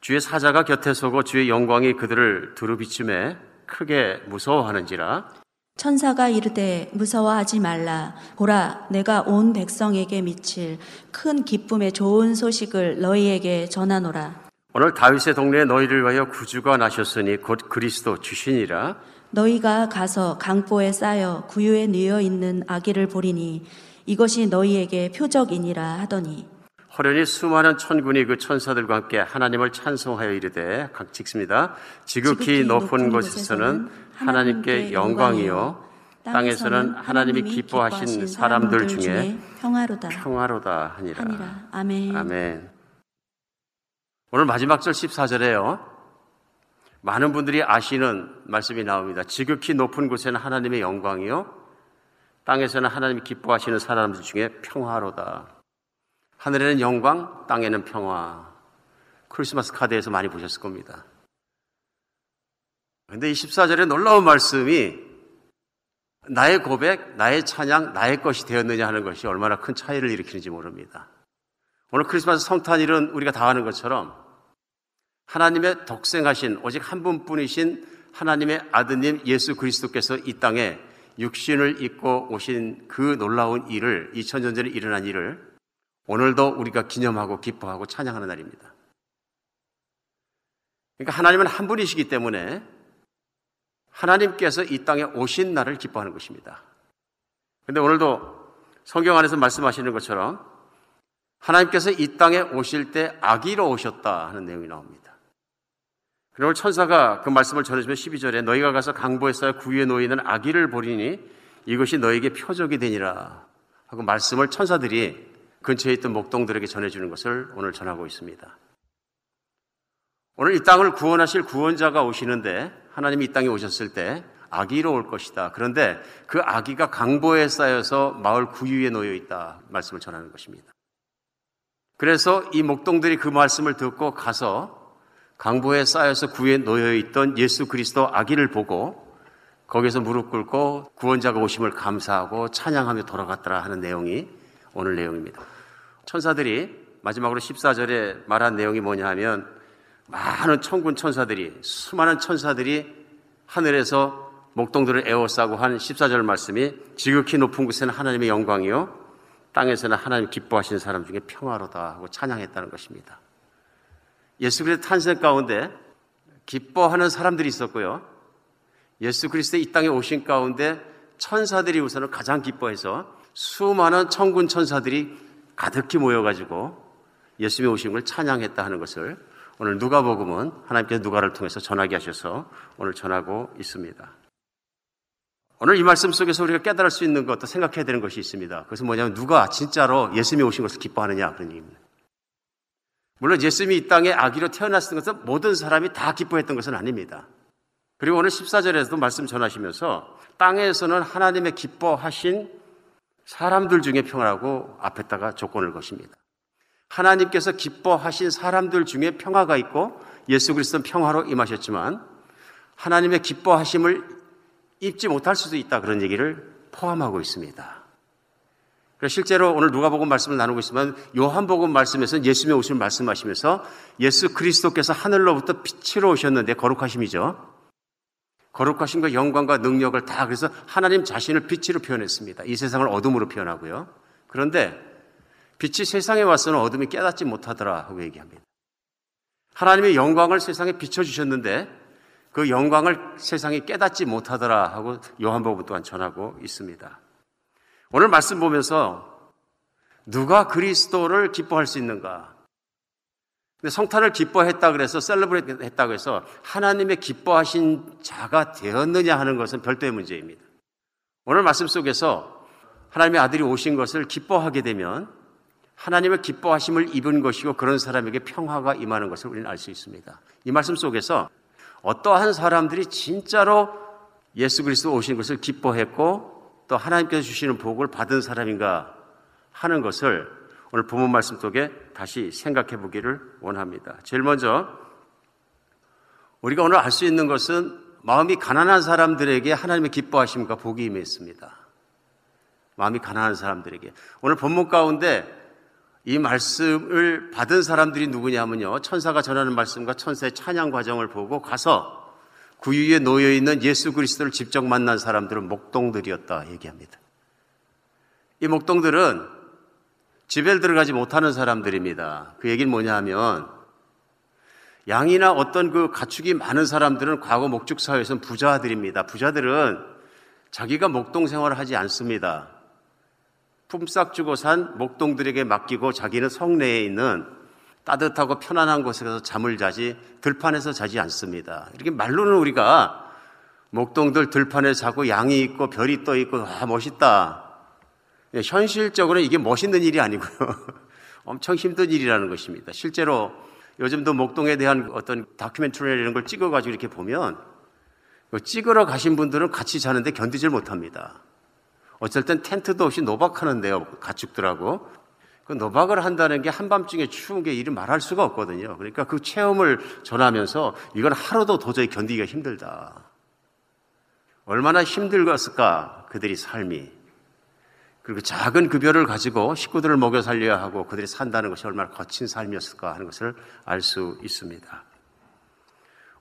주의 사자가 곁에 서고 주의 영광이 그들을 두루 비춤에 크게 무서워하는지라 천사가 이르되 무서워하지 말라 보라 내가 온 백성에게 미칠 큰 기쁨의 좋은 소식을 너희에게 전하노라 오늘 다윗의 동네에 너희를 위하여 구주가 나셨으니 곧 그리스도 주신이라 너희가 가서 강보에 쌓여 구유에 뉘어 있는 아기를 보리니 이것이 너희에게 표적이니라 하더니 호련히 수많은 천군이 그 천사들과 함께 하나님을 찬송하여 이르되 각 찍습니다. 지극히 높은 곳에서는 하나님께 영광이요 땅에서는 하나님이 기뻐하신 사람들 중에 평화로다 평화로다 하니라. 하니라. 아멘. 아멘. 오늘 마지막 절 14절에요. 많은 분들이 아시는 말씀이 나옵니다. 지극히 높은 곳에는 하나님의 영광이요. 땅에서는 하나님이 기뻐하시는 사람들 중에 평화로다. 하늘에는 영광, 땅에는 평화. 크리스마스 카드에서 많이 보셨을 겁니다. 근데 이 14절에 놀라운 말씀이 나의 고백, 나의 찬양, 나의 것이 되었느냐 하는 것이 얼마나 큰 차이를 일으키는지 모릅니다. 오늘 크리스마스 성탄일은 우리가 다 아는 것처럼 하나님의 독생하신 오직 한 분뿐이신 하나님의 아드님 예수 그리스도께서 이 땅에 육신을 입고 오신 그 놀라운 일을 2000년 전에 일어난 일을 오늘도 우리가 기념하고 기뻐하고 찬양하는 날입니다. 그러니까 하나님은 한 분이시기 때문에 하나님께서 이 땅에 오신 날을 기뻐하는 것입니다. 근데 오늘도 성경 안에서 말씀하시는 것처럼 하나님께서 이 땅에 오실 때 아기로 오셨다 하는 내용이 나옵니다. 그리고 천사가 그 말씀을 전해주면 12절에 너희가 가서 강보에 쌓여 구유에 놓이는 아기를 보리니 이것이 너에게 표적이 되니라 하고 말씀을 천사들이 근처에 있던 목동들에게 전해주는 것을 오늘 전하고 있습니다. 오늘 이 땅을 구원하실 구원자가 오시는데 하나님이 이 땅에 오셨을 때 아기로 올 것이다. 그런데 그 아기가 강보에 쌓여서 마을 구유에 놓여 있다. 말씀을 전하는 것입니다. 그래서 이 목동들이 그 말씀을 듣고 가서 강보에 쌓여서 구에 놓여 있던 예수 그리스도 아기를 보고 거기서 무릎 꿇고 구원자가 오심을 감사하고 찬양하며 돌아갔더라 하는 내용이 오늘 내용입니다. 천사들이 마지막으로 14절에 말한 내용이 뭐냐 하면 많은 천군 천사들이 수많은 천사들이 하늘에서 목동들을 에워싸고 한 14절 말씀이 지극히 높은 곳에는 하나님의 영광이요 땅에서는 하나님 기뻐하시는 사람 중에 평화로다 하고 찬양했다는 것입니다. 예수 그리스도 탄생 가운데 기뻐하는 사람들이 있었고요. 예수 그리스도 이 땅에 오신 가운데 천사들이 우선은 가장 기뻐해서 수많은 천군 천사들이 가득히 모여가지고 예수님이 오신 걸 찬양했다 하는 것을 오늘 누가복음은 하나님께서 누가를 통해서 전하게 하셔서 오늘 전하고 있습니다. 오늘 이 말씀 속에서 우리가 깨달을 수 있는 것도 생각해야 되는 것이 있습니다. 그것은 뭐냐면 누가 진짜로 예수님이 오신 것을 기뻐하느냐 그런 얘기입니다. 물론 예수님이 이 땅에 아기로 태어났던 것은 모든 사람이 다 기뻐했던 것은 아닙니다. 그리고 오늘 14절에서도 말씀 전하시면서 땅에서는 하나님의 기뻐하신 사람들 중에 평화라고 앞에다가 조건을 것입니다. 하나님께서 기뻐하신 사람들 중에 평화가 있고 예수 그리스도는 평화로 임하셨지만 하나님의 기뻐하심을 입지 못할 수도 있다 그런 얘기를 포함하고 있습니다. 실제로 오늘 누가복음 말씀을 나누고 있으면 요한복음 말씀에서 예수님의 오심을 말씀하시면서 예수 그리스도께서 하늘로부터 빛으로 오셨는데 거룩하심이죠. 거룩하신과 영광과 능력을 다 그래서 하나님 자신을 빛으로 표현했습니다. 이 세상을 어둠으로 표현하고요. 그런데 빛이 세상에 와서는 어둠이 깨닫지 못하더라 하고 얘기합니다. 하나님의 영광을 세상에 비춰주셨는데 그 영광을 세상이 깨닫지 못하더라 하고 요한복음 또한 전하고 있습니다. 오늘 말씀 보면서 누가 그리스도를 기뻐할 수 있는가? 근데 성탄을 기뻐했다 그래서 셀러브레이트 했다고 해서 하나님의 기뻐하신 자가 되었느냐 하는 것은 별도의 문제입니다. 오늘 말씀 속에서 하나님의 아들이 오신 것을 기뻐하게 되면 하나님의 기뻐하심을 입은 것이고 그런 사람에게 평화가 임하는 것을 우리는 알 수 있습니다. 이 말씀 속에서 어떠한 사람들이 진짜로 예수 그리스도 오신 것을 기뻐했고 또 하나님께서 주시는 복을 받은 사람인가 하는 것을 오늘 본문 말씀 속에 다시 생각해 보기를 원합니다. 제일 먼저 우리가 오늘 알 수 있는 것은 마음이 가난한 사람들에게 하나님의 기뻐하심과 복이 임했습니다. 마음이 가난한 사람들에게 오늘 본문 가운데 이 말씀을 받은 사람들이 누구냐면요. 천사가 전하는 말씀과 천사의 찬양 과정을 보고 가서 구유에 놓여 있는 예수 그리스도를 직접 만난 사람들은 목동들이었다 얘기합니다. 이 목동들은 집에 들어가지 못하는 사람들입니다. 그 얘기는 뭐냐 하면 양이나 어떤 그 가축이 많은 사람들은 과거 목축 사회에서는 부자들입니다. 부자들은 자기가 목동 생활을 하지 않습니다. 품삯 주고 산 목동들에게 맡기고 자기는 성내에 있는 따뜻하고 편안한 곳에서 잠을 자지 들판에서 자지 않습니다. 이렇게 말로는 우리가 목동들 들판에 자고 양이 있고 별이 떠 있고 아 멋있다. 예, 현실적으로는 이게 멋있는 일이 아니고요. 엄청 힘든 일이라는 것입니다. 실제로 요즘도 목동에 대한 어떤 다큐멘터리 이런 걸 찍어가지고 이렇게 보면 찍으러 가신 분들은 같이 자는데 견디질 못합니다. 어쩔 땐 텐트도 없이 노박하는데요. 가축들하고. 그 노박을 한다는 게 한밤중에 추운 게 이리 말할 수가 없거든요. 그러니까 그 체험을 전하면서 이건 하루도 도저히 견디기가 힘들다. 얼마나 힘들었을까, 그들이 삶이. 그리고 작은 급여를 가지고 식구들을 먹여 살려야 하고 그들이 산다는 것이 얼마나 거친 삶이었을까 하는 것을 알 수 있습니다.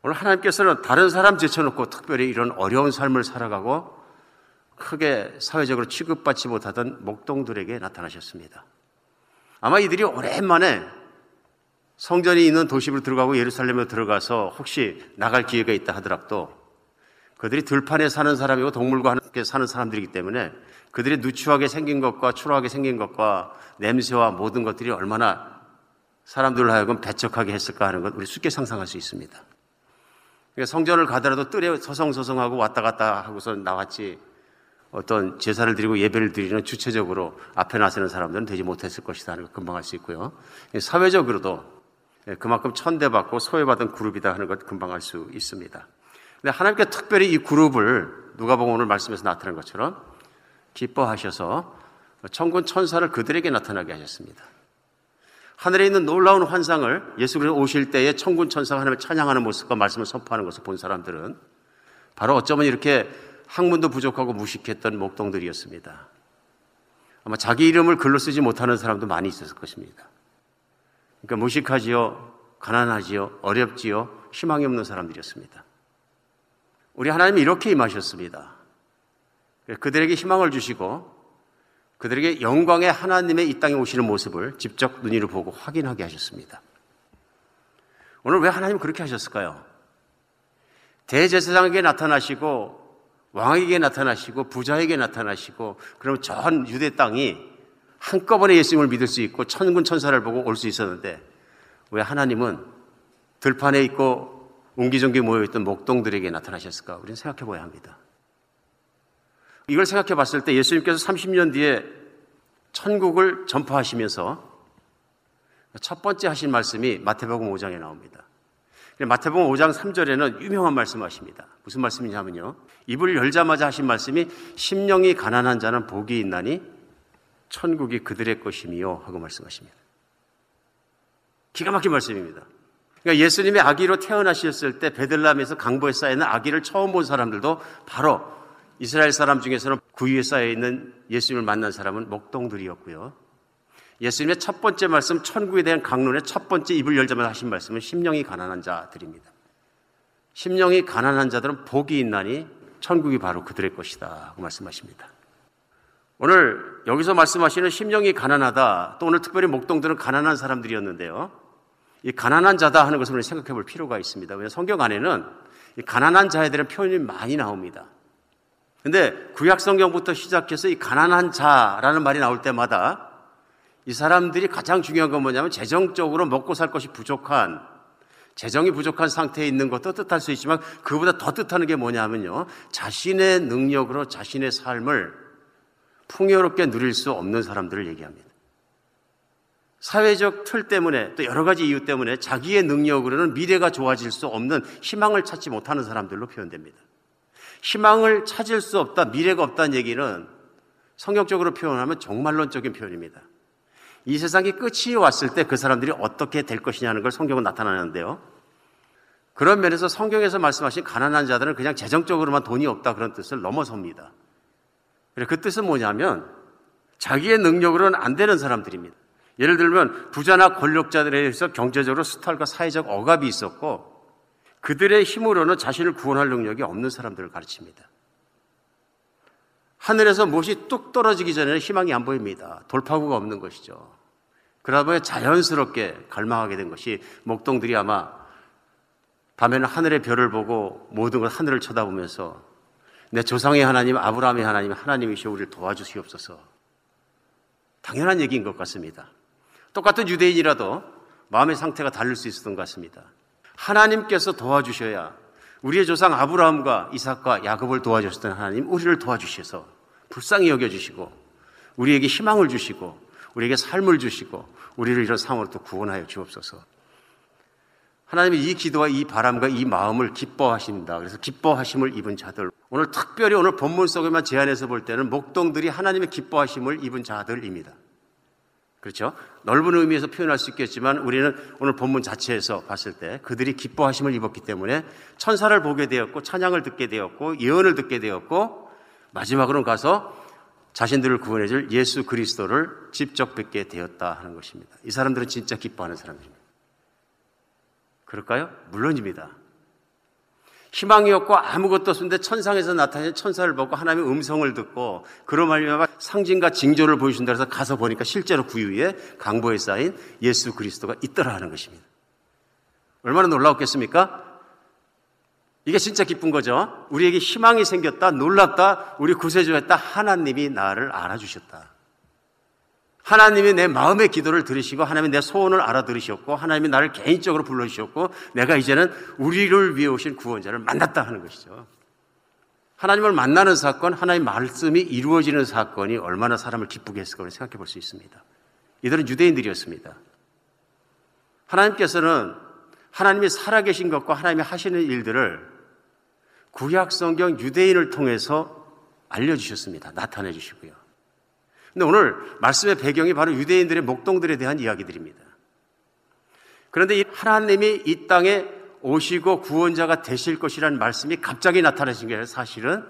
오늘 하나님께서는 다른 사람 제쳐놓고 특별히 이런 어려운 삶을 살아가고 크게 사회적으로 취급받지 못하던 목동들에게 나타나셨습니다. 아마 이들이 오랜만에 성전이 있는 도시로 들어가고 예루살렘에 들어가서 혹시 나갈 기회가 있다 하더라도 그들이 들판에 사는 사람이고 동물과 함께 사는 사람들이기 때문에 그들이 누추하게 생긴 것과 초라하게 생긴 것과 냄새와 모든 것들이 얼마나 사람들을 하여금 배척하게 했을까 하는 것 우리 쉽게 상상할 수 있습니다. 그러니까 성전을 가더라도 뜰에 서성서성하고 왔다 갔다 하고서 나왔지 어떤 제사를 드리고 예배를 드리는 주체적으로 앞에 나서는 사람들은 되지 못했을 것이다 하는 걸 금방 알 수 있고요. 사회적으로도 그만큼 천대받고 소외받은 그룹이다 하는 것 금방 알 수 있습니다. 근데 하나님께 특별히 이 그룹을 누가 보고 오늘 말씀에서 나타난 것처럼 기뻐하셔서 천군 천사를 그들에게 나타나게 하셨습니다. 하늘에 있는 놀라운 환상을 예수 그리스도 오실 때에 천군 천사가 하나님을 찬양하는 모습과 말씀을 선포하는 것을 본 사람들은 바로 어쩌면 이렇게 학문도 부족하고 무식했던 목동들이었습니다. 아마 자기 이름을 글로 쓰지 못하는 사람도 많이 있었을 것입니다. 그러니까 무식하지요, 가난하지요, 어렵지요, 희망이 없는 사람들이었습니다. 우리 하나님이 이렇게 임하셨습니다. 그들에게 희망을 주시고 그들에게 영광의 하나님의 이 땅에 오시는 모습을 직접 눈으로 보고 확인하게 하셨습니다. 오늘 왜 하나님 그렇게 하셨을까요? 대제사장에게 나타나시고 왕에게 나타나시고 부자에게 나타나시고 그러면 전 유대 땅이 한꺼번에 예수님을 믿을 수 있고 천군 천사를 보고 올 수 있었는데 왜 하나님은 들판에 있고 옹기종기 모여있던 목동들에게 나타나셨을까? 우리는 생각해 봐야 합니다. 이걸 생각해 봤을 때 예수님께서 30년 뒤에 천국을 전파하시면서 첫 번째 하신 말씀이 마태복음 5장에 나옵니다. 마태복음 5장 3절에는 유명한 말씀하십니다. 무슨 말씀이냐면요. 입을 열자마자 하신 말씀이 심령이 가난한 자는 복이 있나니 천국이 그들의 것이미요 하고 말씀하십니다. 기가 막힌 말씀입니다. 그러니까 예수님이 아기로 태어나셨을 때 베들람에서 강보에 쌓여 있는 아기를 처음 본 사람들도 바로 이스라엘 사람 중에서는 구유에 쌓여 있는 예수님을 만난 사람은 목동들이었고요. 예수님의 첫 번째 말씀, 천국에 대한 강론의 첫 번째 입을 열자마자 하신 말씀은 심령이 가난한 자들입니다. 심령이 가난한 자들은 복이 있나니 천국이 바로 그들의 것이다. 하고 말씀하십니다. 오늘 여기서 말씀하시는 심령이 가난하다. 또 오늘 특별히 목동들은 가난한 사람들이었는데요. 이 가난한 자다 하는 것을 우리 생각해 볼 필요가 있습니다. 왜냐하면 성경 안에는 이 가난한 자에 대한 표현이 많이 나옵니다. 근데 구약 성경부터 시작해서 이 가난한 자라는 말이 나올 때마다 이 사람들이 가장 중요한 건 뭐냐면 재정적으로 먹고 살 것이 부족한 재정이 부족한 상태에 있는 것도 뜻할 수 있지만 그보다 더 뜻하는 게 뭐냐면요. 자신의 능력으로 자신의 삶을 풍요롭게 누릴 수 없는 사람들을 얘기합니다. 사회적 틀 때문에 또 여러 가지 이유 때문에 자기의 능력으로는 미래가 좋아질 수 없는 희망을 찾지 못하는 사람들로 표현됩니다. 희망을 찾을 수 없다, 미래가 없다는 얘기는 성경적으로 표현하면 정말론적인 표현입니다. 이 세상이 끝이 왔을 때 그 사람들이 어떻게 될 것이냐는 걸 성경은 나타나는데요. 그런 면에서 성경에서 말씀하신 가난한 자들은 그냥 재정적으로만 돈이 없다 그런 뜻을 넘어섭니다. 그 뜻은 뭐냐면 자기의 능력으로는 안 되는 사람들입니다. 예를 들면 부자나 권력자들에 의해서 경제적으로 수탈과 사회적 억압이 있었고 그들의 힘으로는 자신을 구원할 능력이 없는 사람들을 가르칩니다. 하늘에서 무엇이 뚝 떨어지기 전에는 희망이 안 보입니다. 돌파구가 없는 것이죠. 그러다 보니 자연스럽게 갈망하게 된 것이 목동들이 아마 밤에는 하늘의 별을 보고 모든 걸 하늘을 쳐다보면서 내 조상의 하나님, 아브라함의 하나님, 하나님이시여 우리를 도와주시옵소서. 당연한 얘기인 것 같습니다. 똑같은 유대인이라도 마음의 상태가 다를 수 있었던 것 같습니다. 하나님께서 도와주셔야 우리의 조상 아브라함과 이삭과 야곱을 도와주셨던 하나님 우리를 도와주셔서 불쌍히 여겨주시고 우리에게 희망을 주시고 우리에게 삶을 주시고 우리를 이런 상황으로 또 구원하여 주옵소서. 하나님이 이 기도와 이 바람과 이 마음을 기뻐하신다. 그래서 기뻐하심을 입은 자들. 오늘 특별히 오늘 본문 속에만 제안해서 볼 때는 목동들이 하나님의 기뻐하심을 입은 자들입니다. 그렇죠? 넓은 의미에서 표현할 수 있겠지만 우리는 오늘 본문 자체에서 봤을 때 그들이 기뻐하심을 입었기 때문에 천사를 보게 되었고 찬양을 듣게 되었고 예언을 듣게 되었고 마지막으로는 가서 자신들을 구원해 줄 예수 그리스도를 직접 뵙게 되었다 하는 것입니다. 이 사람들은 진짜 기뻐하는 사람들입니다. 그럴까요? 물론입니다. 희망이 없고 아무것도 없는데 천상에서 나타난 천사를 보고 하나님의 음성을 듣고 그런 말미암아 상징과 징조를 보여준다 해서 가서 보니까 실제로 구유에 강보에 쌓인 예수 그리스도가 있더라 하는 것입니다. 얼마나 놀라웠겠습니까? 이게 진짜 기쁜 거죠. 우리에게 희망이 생겼다, 놀랐다, 우리 구세주였다, 하나님이 나를 알아주셨다. 하나님이 내 마음의 기도를 들으시고 하나님이 내 소원을 알아들으셨고 하나님이 나를 개인적으로 불러주셨고 내가 이제는 우리를 위해 오신 구원자를 만났다 하는 것이죠. 하나님을 만나는 사건, 하나님 말씀이 이루어지는 사건이 얼마나 사람을 기쁘게 했을까 생각해 볼 수 있습니다. 이들은 유대인들이었습니다. 하나님께서는 하나님이 살아계신 것과 하나님이 하시는 일들을 구약 성경 유대인을 통해서 알려주셨습니다. 나타내 주시고요. 근데 오늘 말씀의 배경이 바로 유대인들의 목동들에 대한 이야기들입니다. 그런데 이 하나님이 이 땅에 오시고 구원자가 되실 것이라는 말씀이 갑자기 나타나신 게 사실은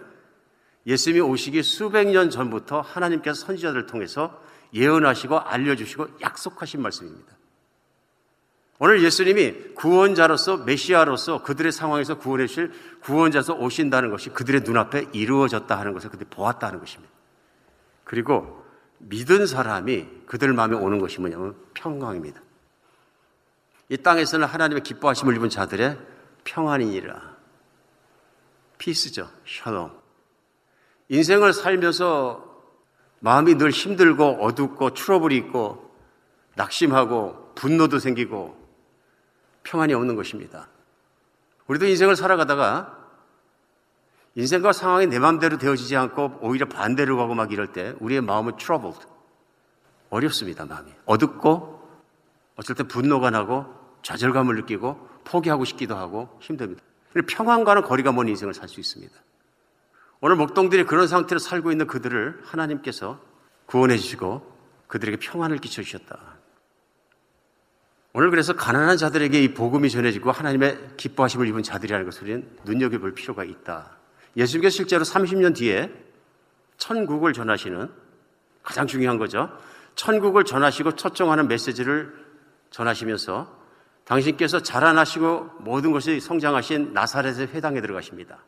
예수님이 오시기 수백 년 전부터 하나님께서 선지자들을 통해서 예언하시고 알려주시고 약속하신 말씀입니다. 오늘 예수님이 구원자로서 메시아로서 그들의 상황에서 구원해 주실 구원자로서 오신다는 것이 그들의 눈앞에 이루어졌다 하는 것을 그들이 보았다 하는 것입니다. 그리고 믿은 사람이 그들 마음에 오는 것이 뭐냐면 평강입니다. 이 땅에서는 하나님의 기뻐하심을 입은 자들의 평안이니라. 피스죠. 샬롬. 인생을 살면서 마음이 늘 힘들고 어둡고 트러블이 있고 낙심하고 분노도 생기고 평안이 없는 것입니다. 우리도 인생을 살아가다가 인생과 상황이 내 마음대로 되어지지 않고 오히려 반대로 가고 막 이럴 때 우리의 마음은 troubled. 어렵습니다, 마음이. 어둡고 어쩔 때 분노가 나고 좌절감을 느끼고 포기하고 싶기도 하고 힘듭니다. 평안과는 거리가 먼 인생을 살 수 있습니다. 오늘 목동들이 그런 상태로 살고 있는 그들을 하나님께서 구원해 주시고 그들에게 평안을 끼쳐 주셨다. 오늘 그래서 가난한 자들에게 이 복음이 전해지고 하나님의 기뻐하심을 입은 자들이라는 것을 우리는 눈여겨볼 필요가 있다. 예수님께서 실제로 30년 뒤에 천국을 전하시는 가장 중요한 거죠. 천국을 전하시고 초청하는 메시지를 전하시면서 당신께서 자라나시고 모든 것이 성장하신 나사렛의 회당에 들어가십니다.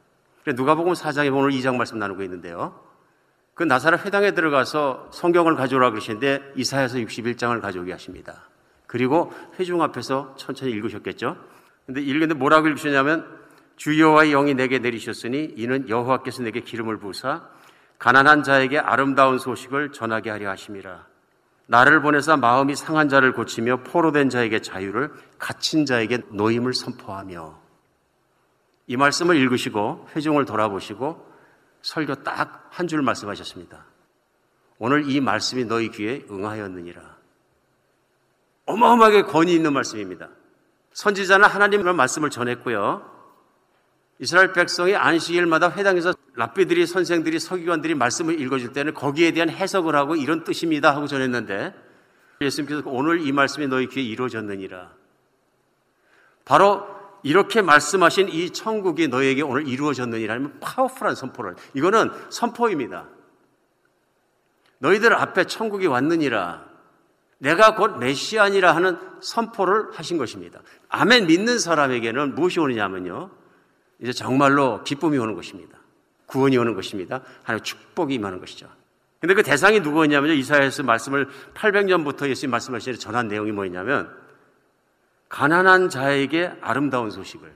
누가복음 4장에 오늘 2장 말씀 나누고 있는데요. 그 나사렛 회당에 들어가서 성경을 가져오라 그러시는데 이사야서 61장을 가져오게 하십니다. 그리고 회중 앞에서 천천히 읽으셨겠죠? 근데 읽는데 뭐라고 읽으셨냐면 주여와의 영이 내게 내리셨으니 이는 여호와께서 내게 기름을 부으사 가난한 자에게 아름다운 소식을 전하게 하려 하심이라. 나를 보내사 마음이 상한 자를 고치며 포로된 자에게 자유를 갇힌 자에게 노임을 선포하며 이 말씀을 읽으시고 회중을 돌아보시고 설교 딱 한 줄 말씀하셨습니다. 오늘 이 말씀이 너희 귀에 응하였느니라. 어마어마하게 권위 있는 말씀입니다. 선지자는 하나님의 말씀을 전했고요. 이스라엘 백성이 안식일마다 회당에서 랍비들이 선생들이 서기관들이 말씀을 읽어줄 때는 거기에 대한 해석을 하고 이런 뜻입니다 하고 전했는데 예수님께서 오늘 이 말씀이 너희 귀에 이루어졌느니라. 바로 이렇게 말씀하신 이 천국이 너에게 오늘 이루어졌느니라는 파워풀한 선포를 이거는 선포입니다. 너희들 앞에 천국이 왔느니라. 내가 곧 메시아니라 하는 선포를 하신 것입니다. 아멘 믿는 사람에게는 무엇이 오느냐면요. 이제 정말로 기쁨이 오는 것입니다. 구원이 오는 것입니다. 하나님 축복이 임하는 것이죠. 근데 그 대상이 누구였냐면요. 이사야에서 말씀을 800년부터 예수님 말씀하시는 전한 내용이 뭐였냐면 가난한 자에게 아름다운 소식을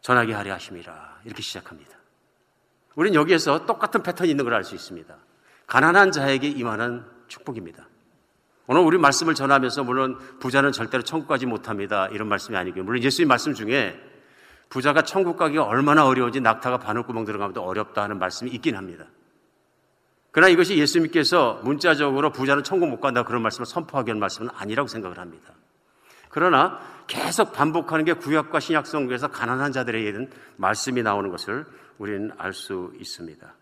전하게 하려 하심이라. 이렇게 시작합니다. 우리는 여기에서 똑같은 패턴이 있는 걸 알 수 있습니다. 가난한 자에게 임하는 축복입니다. 오늘 우리 말씀을 전하면서 물론 부자는 절대로 천국 가지 못합니다. 이런 말씀이 아니고요. 물론 예수님 말씀 중에 부자가 천국 가기가 얼마나 어려운지 낙타가 바늘구멍 들어가면 어렵다 하는 말씀이 있긴 합니다. 그러나 이것이 예수님께서 문자적으로 부자는 천국 못 간다 그런 말씀을 선포하기 위한 말씀은 아니라고 생각을 합니다. 그러나 계속 반복하는 게 구약과 신약 성경에서 가난한 자들에게 는 말씀이 나오는 것을 우리는 알 수 있습니다.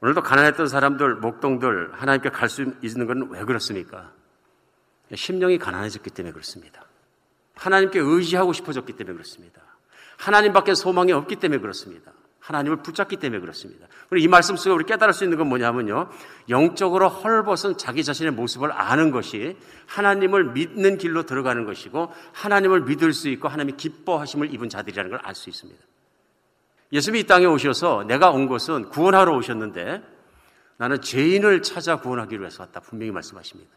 오늘도 가난했던 사람들, 목동들 하나님께 갈 수 있는 건 왜 그렇습니까? 심령이 가난해졌기 때문에 그렇습니다. 하나님께 의지하고 싶어졌기 때문에 그렇습니다. 하나님밖에 소망이 없기 때문에 그렇습니다. 하나님을 붙잡기 때문에 그렇습니다. 그리고 이 말씀 속에 우리 깨달을 수 있는 건 뭐냐면요. 영적으로 헐벗은 자기 자신의 모습을 아는 것이 하나님을 믿는 길로 들어가는 것이고 하나님을 믿을 수 있고 하나님이 기뻐하심을 입은 자들이라는 걸 알 수 있습니다. 예수님이 이 땅에 오셔서 내가 온 것은 구원하러 오셨는데 나는 죄인을 찾아 구원하기 위해서 왔다. 분명히 말씀하십니다.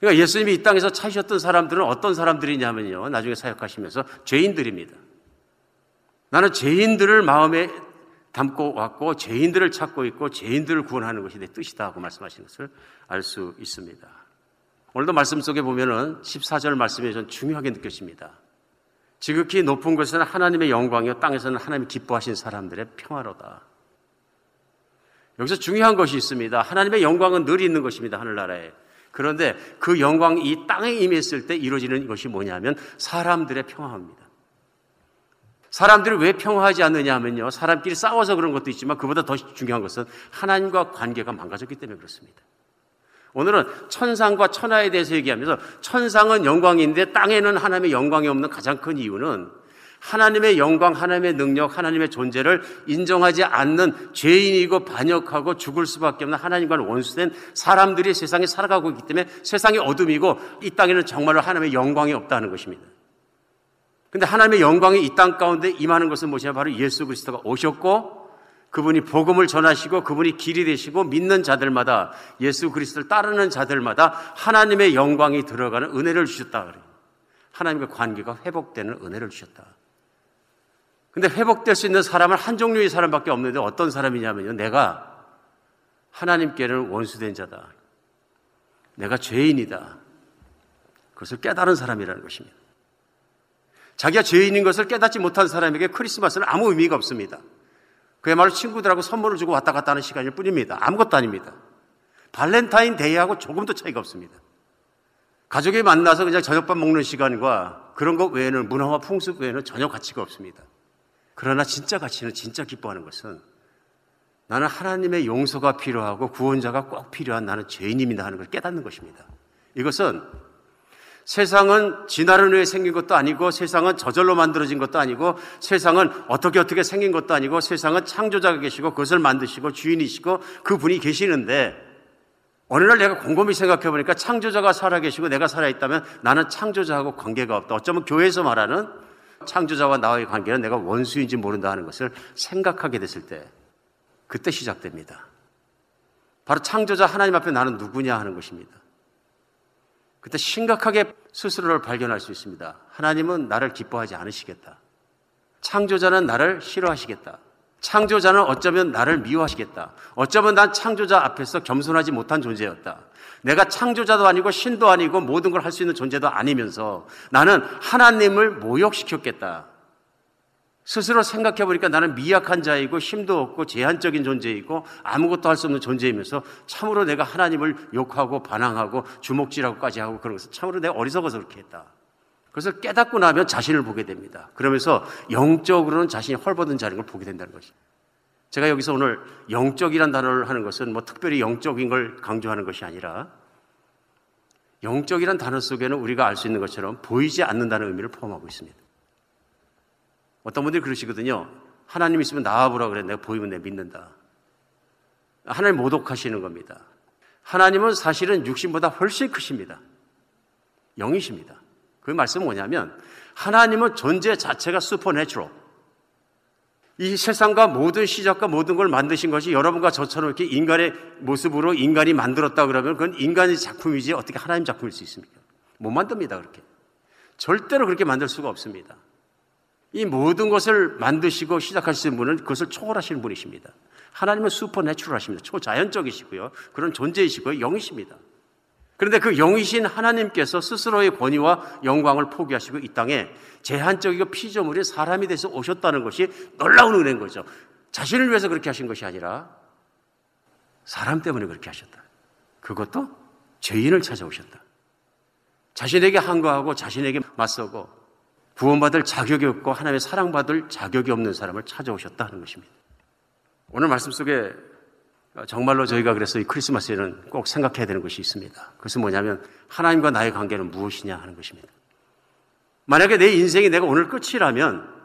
그러니까 예수님이 이 땅에서 찾으셨던 사람들은 어떤 사람들이냐면요. 나중에 사역하시면서 죄인들입니다. 나는 죄인들을 마음에 담고 왔고 죄인들을 찾고 있고 죄인들을 구원하는 것이 내 뜻이다 하고 말씀하신 것을 알 수 있습니다. 오늘도 말씀 속에 보면은 14절 말씀이 전 중요하게 느껴집니다. 지극히 높은 곳에는 하나님의 영광이요 땅에서는 하나님이 기뻐하신 사람들의 평화로다. 여기서 중요한 것이 있습니다. 하나님의 영광은 늘 있는 것입니다. 하늘나라에. 그런데 그 영광이 이 땅에 임했을 때 이루어지는 것이 뭐냐면 사람들의 평화입니다. 사람들이 왜 평화하지 않느냐 하면요. 사람끼리 싸워서 그런 것도 있지만 그보다 더 중요한 것은 하나님과 관계가 망가졌기 때문에 그렇습니다. 오늘은 천상과 천하에 대해서 얘기하면서 천상은 영광인데 땅에는 하나님의 영광이 없는 가장 큰 이유는 하나님의 영광, 하나님의 능력, 하나님의 존재를 인정하지 않는 죄인이고 반역하고 죽을 수밖에 없는 하나님과는 원수된 사람들이 세상에 살아가고 있기 때문에 세상이 어둠이고 이 땅에는 정말로 하나님의 영광이 없다는 것입니다. 근데 하나님의 영광이 이 땅 가운데 임하는 것은 무엇이냐? 바로 예수 그리스도가 오셨고 그분이 복음을 전하시고 그분이 길이 되시고 믿는 자들마다 예수 그리스도를 따르는 자들마다 하나님의 영광이 들어가는 은혜를 주셨다. 하나님과 관계가 회복되는 은혜를 주셨다. 근데 회복될 수 있는 사람은 한 종류의 사람밖에 없는데 어떤 사람이냐면요. 내가 하나님께는 원수된 자다. 내가 죄인이다. 그것을 깨달은 사람이라는 것입니다. 자기가 죄인인 것을 깨닫지 못한 사람에게 크리스마스는 아무 의미가 없습니다. 그야말로 친구들하고 선물을 주고 왔다 갔다 하는 시간일 뿐입니다. 아무것도 아닙니다. 발렌타인 데이하고 조금도 차이가 없습니다. 가족이 만나서 그냥 저녁밥 먹는 시간과 그런 것 외에는 문화와 풍습 외에는 전혀 가치가 없습니다. 그러나 진짜 가치는 진짜 기뻐하는 것은 나는 하나님의 용서가 필요하고 구원자가 꼭 필요한 나는 죄인입니다 하는 걸 깨닫는 것입니다. 이것은 세상은 지나는 후에 생긴 것도 아니고 세상은 저절로 만들어진 것도 아니고 세상은 어떻게 어떻게 생긴 것도 아니고 세상은 창조자가 계시고 그것을 만드시고 주인이시고 그 분이 계시는데 어느 날 내가 곰곰이 생각해 보니까 창조자가 살아계시고 내가 살아있다면 나는 창조자하고 관계가 없다. 어쩌면 교회에서 말하는 창조자와 나와의 관계는 내가 원수인지 모른다 하는 것을 생각하게 됐을 때 그때 시작됩니다. 바로 창조자 하나님 앞에 나는 누구냐 하는 것입니다. 그때 심각하게 스스로를 발견할 수 있습니다. 하나님은 나를 기뻐하지 않으시겠다. 창조자는 나를 싫어하시겠다. 창조자는 어쩌면 나를 미워하시겠다. 어쩌면 난 창조자 앞에서 겸손하지 못한 존재였다. 내가 창조자도 아니고 신도 아니고 모든 걸 할 수 있는 존재도 아니면서 나는 하나님을 모욕시켰겠다. 스스로 생각해 보니까 나는 미약한 자이고 힘도 없고 제한적인 존재이고 아무것도 할 수 없는 존재이면서 참으로 내가 하나님을 욕하고 반항하고 주먹질하고까지 하고 그런 것을 참으로 내가 어리석어서 그렇게 했다. 그래서 깨닫고 나면 자신을 보게 됩니다. 그러면서 영적으로는 자신이 헐벗은 자리를 보게 된다는 것이. 제가 여기서 오늘 영적이란 단어를 하는 것은 뭐 특별히 영적인 걸 강조하는 것이 아니라 영적이란 단어 속에는 우리가 알 수 있는 것처럼 보이지 않는다는 의미를 포함하고 있습니다. 어떤 분들이 그러시거든요. 하나님 있으면 나와보라 그래. 내가 보이면 내가 믿는다. 하나님 모독하시는 겁니다. 하나님은 사실은 육신보다 훨씬 크십니다. 영이십니다. 그 말씀은 뭐냐면 하나님은 존재 자체가 supernatural. 이 세상과 모든 시작과 모든 걸 만드신 것이 여러분과 저처럼 이렇게 인간의 모습으로 인간이 만들었다 그러면 그건 인간의 작품이지 어떻게 하나님 작품일 수 있습니까? 못 만듭니다, 그렇게. 절대로 그렇게 만들 수가 없습니다. 이 모든 것을 만드시고 시작하시는 분은 그것을 초월하시는 분이십니다. 하나님은 supernatural 하십니다. 초자연적이시고요. 그런 존재이시고요. 영이십니다. 그런데 그 영이신 하나님께서 스스로의 권위와 영광을 포기하시고 이 땅에 제한적이고 피조물이 사람이 돼서 오셨다는 것이 놀라운 은혜인 거죠. 자신을 위해서 그렇게 하신 것이 아니라 사람 때문에 그렇게 하셨다. 그것도 죄인을 찾아오셨다. 자신에게 항거하고 자신에게 맞서고 구원받을 자격이 없고 하나님의 사랑받을 자격이 없는 사람을 찾아오셨다 하는 것입니다. 오늘 말씀 속에 정말로 저희가 그래서 이 크리스마스에는 꼭 생각해야 되는 것이 있습니다. 그것은 뭐냐면 하나님과 나의 관계는 무엇이냐 하는 것입니다. 만약에 내 인생이 내가 오늘 끝이라면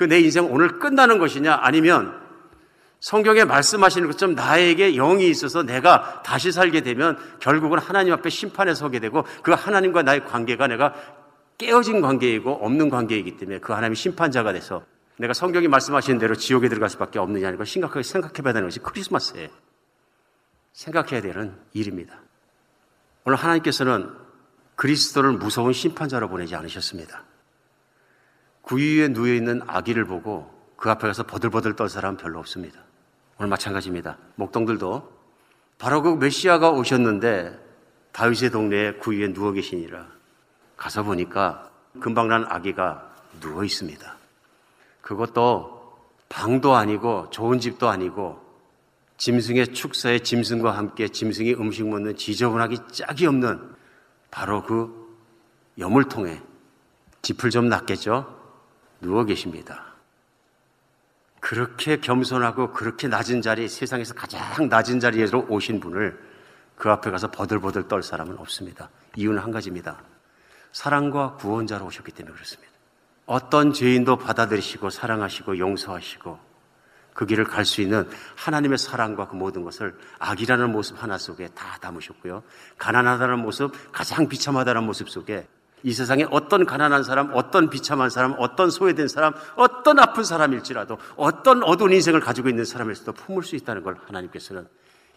그 내 인생 오늘 끝나는 것이냐 아니면 성경에 말씀하시는 것처럼 나에게 영이 있어서 내가 다시 살게 되면 결국은 하나님 앞에 심판에 서게 되고 그 하나님과 나의 관계가 내가 깨어진 관계이고 없는 관계이기 때문에 그 하나님이 심판자가 돼서 내가 성경이 말씀하시는 대로 지옥에 들어갈 수밖에 없느냐는 걸 심각하게 생각해 봐야 되는 것이 크리스마스에 생각해야 되는 일입니다. 오늘 하나님께서는 그리스도를 무서운 심판자로 보내지 않으셨습니다. 구유에 누워 있는 아기를 보고 그 앞에 가서 버들버들 떨 사람은 별로 없습니다. 오늘 마찬가지입니다. 목동들도 바로 그 메시아가 오셨는데 다윗의 동네에 구유에 누워 계시니라 가서 보니까 금방 난 아기가 누워 있습니다. 그것도 방도 아니고 좋은 집도 아니고 짐승의 축사에 짐승과 함께 짐승이 음식 먹는 지저분하기 짝이 없는 바로 그 여물통에 짚을 좀 놨겠죠? 누워 계십니다. 그렇게 겸손하고 그렇게 낮은 자리, 세상에서 가장 낮은 자리에서 오신 분을 그 앞에 가서 버들버들 떨 사람은 없습니다. 이유는 한 가지입니다. 사랑과 구원자로 오셨기 때문에 그렇습니다. 어떤 죄인도 받아들이시고 사랑하시고 용서하시고 그 길을 갈 수 있는 하나님의 사랑과 그 모든 것을 악이라는 모습 하나 속에 다 담으셨고요. 가난하다는 모습, 가장 비참하다는 모습 속에 이 세상에 어떤 가난한 사람, 어떤 비참한 사람, 어떤 소외된 사람, 어떤 아픈 사람일지라도 어떤 어두운 인생을 가지고 있는 사람일수도 품을 수 있다는 걸 하나님께서는